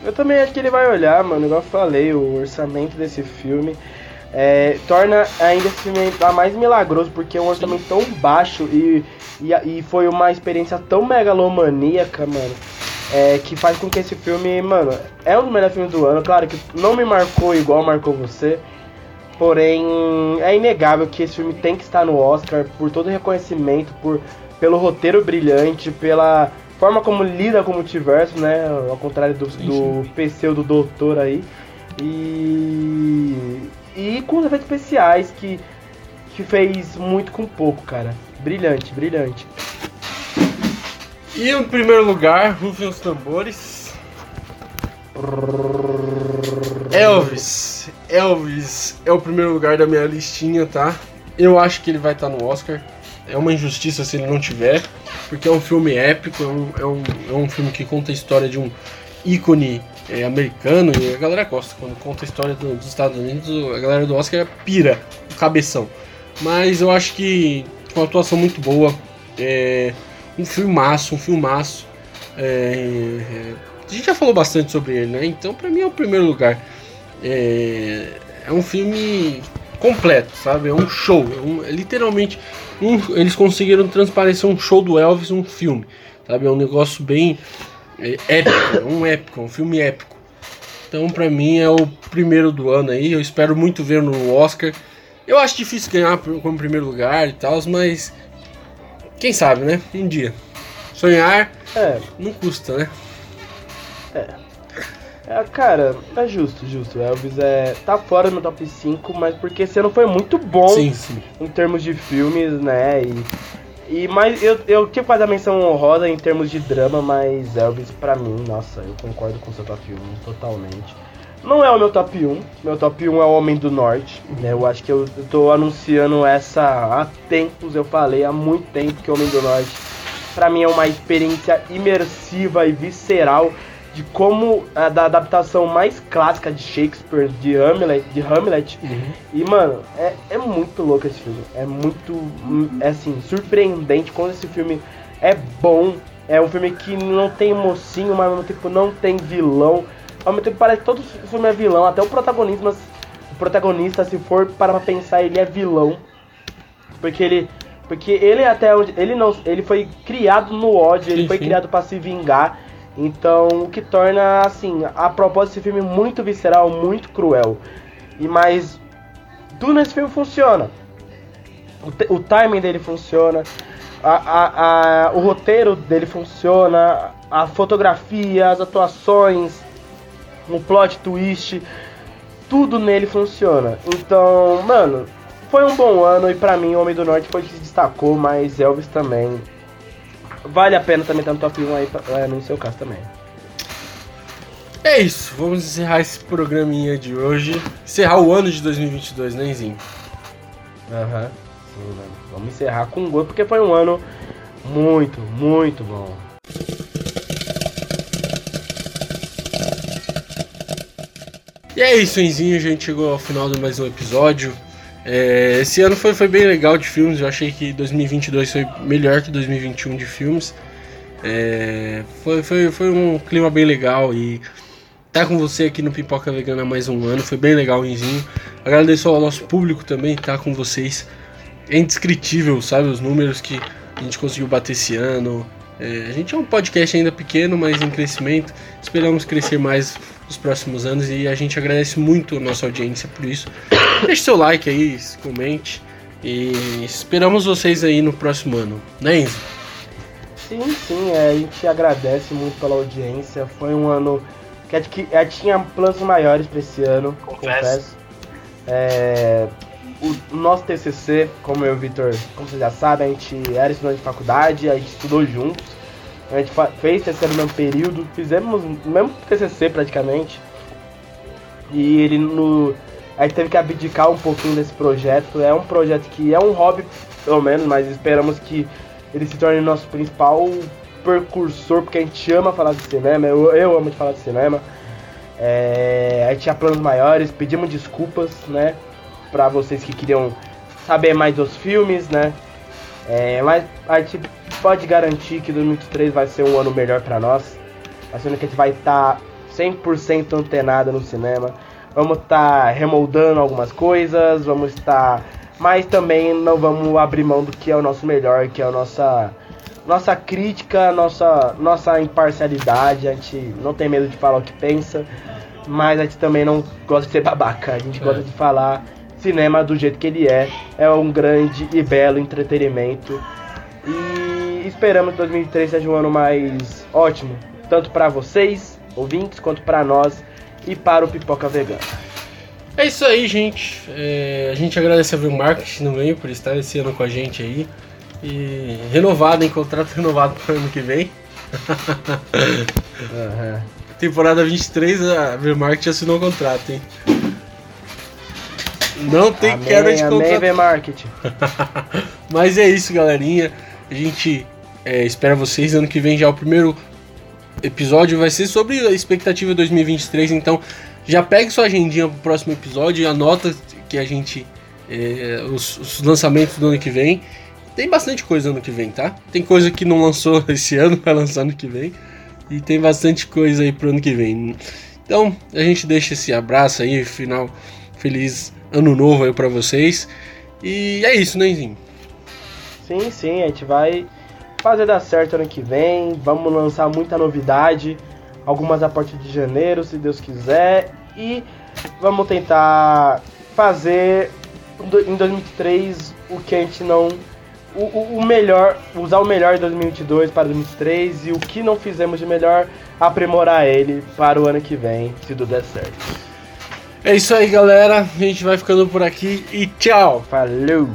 Eu também acho que ele vai olhar, mano, igual eu falei, o orçamento desse filme é, torna ainda esse filme mais milagroso, porque é um orçamento tão baixo e, e, e foi uma experiência tão megalomaníaca, mano. É, que faz com que esse filme, mano, é um dos melhores filmes do ano. Claro que não me marcou igual marcou você, Porém, é inegável que esse filme tem que estar no Oscar por todo o reconhecimento, por, pelo roteiro brilhante, pela forma como lida com o multiverso, né? Ao contrário do, do PC do Doutor aí. E. E com os efeitos especiais que, que fez muito com pouco, cara. Brilhante, brilhante. E em primeiro lugar, rufem os tambores. Elvis. Elvis é o primeiro lugar da minha listinha, tá? Eu acho que ele vai estar tá no Oscar. É uma injustiça se ele não tiver, porque é um filme épico, é um, é um, é um filme que conta a história de um ícone é, americano e a galera gosta. Quando conta a história do, dos Estados Unidos, a galera do Oscar pira o cabeção. Mas eu acho que uma atuação muito boa, é um filmaço, um filmaço. É, é, a gente já falou bastante sobre ele, né? Então, pra mim é o primeiro lugar. É, é um filme completo, sabe? É um show. É um, é literalmente, um, eles conseguiram transparecer um show do Elvis um filme, sabe? É um negócio bem é, épico, é um épico, é um filme épico. Então, pra mim, é o primeiro do ano aí. Eu espero muito ver no Oscar. Eu acho difícil ganhar como primeiro lugar e tal, mas quem sabe, né? Um dia. Sonhar é. não custa, né? É. É, cara, é justo, justo. Elvis é, tá fora no top 5, mas porque esse ano foi muito bom sim, sim. em termos de filmes, né? E, e mas eu, eu tinha que fazer a menção honrosa em termos de drama, mas Elvis, pra mim, nossa, eu concordo com o seu top 1 totalmente. Não é o meu top 1, meu top 1 é o Homem do Norte, né? Eu acho que eu, eu tô anunciando essa há tempos, eu falei há muito tempo que o Homem do Norte, pra mim, é uma experiência imersiva e visceral de como a da adaptação mais clássica de Shakespeare de Hamlet, de Hamlet. Uhum. E mano, é, é muito louco esse filme. É muito é assim, surpreendente quando esse filme é bom. É um filme que não tem mocinho, mas ao mesmo tempo não tem vilão. Ao mesmo tempo parece que todo filme é vilão, até o protagonista, o protagonista, se for para pensar, ele é vilão. Porque ele Porque ele até onde. Ele não. Ele foi criado no ódio, ele Sim, foi sim. criado pra se vingar. Então, o que torna, assim, a propósito desse filme muito visceral, muito cruel. E mais. Tudo nesse filme funciona. O, o timing dele funciona. A, a- a- o roteiro dele funciona. A fotografia, as atuações, o plot twist. Tudo nele funciona. Então, mano, foi um bom ano e pra mim o Homem do Norte foi que se destacou, mas Elvis também. Vale a pena também estar no top 1 aí, é, no seu caso também. É isso, vamos encerrar esse programinha de hoje. Encerrar o ano de 2022, né, Enzinho? Aham. Sim, mano. Vamos encerrar com um gol, porque foi um ano muito, muito bom. E é isso, Enzinho, a gente chegou ao final de mais um episódio. É, esse ano foi, foi bem legal de filmes, eu achei que 2022 foi melhor que 2021 de filmes. É, foi, foi, foi um clima bem legal e tá com você aqui no Pipoca Vegana mais um ano, foi bem legal, Enzinho. Agradeço ao nosso público também, tá com vocês. É indescritível, sabe, os números que a gente conseguiu bater esse ano. É, a gente é um podcast ainda pequeno, mas em crescimento. Esperamos crescer mais nos próximos anos e a gente agradece muito a nossa audiência por isso. Deixe seu like aí, comente e esperamos vocês aí no próximo ano, né, Enzo? Sim, sim, é, a gente agradece muito pela audiência. Foi um ano que a gente, gente tinha planos maiores pra esse ano, confesso. É, o nosso TCC, como eu e o Vitor, como vocês já sabem, a gente era estudante de faculdade, a gente estudou juntos. A gente fez no mesmo período, fizemos o mesmo TCC praticamente. E ele no. A gente teve que abdicar um pouquinho desse projeto. É um projeto que é um hobby, pelo menos, mas esperamos que ele se torne nosso principal percursor, porque a gente ama falar de cinema. Eu, eu amo de falar de cinema. É, a gente tinha planos maiores, pedimos desculpas, né? Pra vocês que queriam saber mais dos filmes, né? É, mas a gente pode garantir que 2023 vai ser um ano melhor pra nós. Ano que a gente vai estar 100% antenado no cinema. Vamos estar remoldando algumas coisas, vamos estar. Mas também não vamos abrir mão do que é o nosso melhor, que é a nossa, nossa crítica, nossa, nossa imparcialidade. A gente não tem medo de falar o que pensa, mas a gente também não gosta de ser babaca. A gente É. gosta de falar cinema do jeito que ele é. É um grande e belo entretenimento. E esperamos que 2003 seja um ano mais ótimo, tanto para vocês, ouvintes, quanto para nós e para o Pipoca Vegana. É isso aí, gente. É, a gente agradece a Viu Marketing no meio por estar esse ano com a gente aí. E renovado, em contrato renovado para o ano que vem. Temporada 23, a Viu Marketing assinou o contrato, hein? Não tem amém, quebra de amém, contrato. V-Market. Mas é isso, galerinha. A gente é, espera vocês. Ano que vem já o primeiro episódio vai ser sobre a expectativa 2023. Então já pegue sua agendinha pro próximo episódio e anota que a gente. é, os, os lançamentos do ano que vem. Tem bastante coisa ano que vem, tá? Tem coisa que não lançou esse ano, vai lançar ano que vem. E tem bastante coisa aí pro ano que vem. Então a gente deixa esse abraço aí, final. Feliz ano novo aí pra vocês. E é isso, né, Zinho? Sim, sim, a gente vai fazer dar certo ano que vem. Vamos lançar muita novidade. Algumas a partir de janeiro, se Deus quiser. E vamos tentar fazer em 2023 o que a gente não. O, o- o melhor, usar o melhor de 2022 para 2023 e o que não fizemos de melhor, aprimorar ele para o ano que vem, se tudo der certo. É isso aí, galera. A gente vai ficando por aqui e tchau! Falou!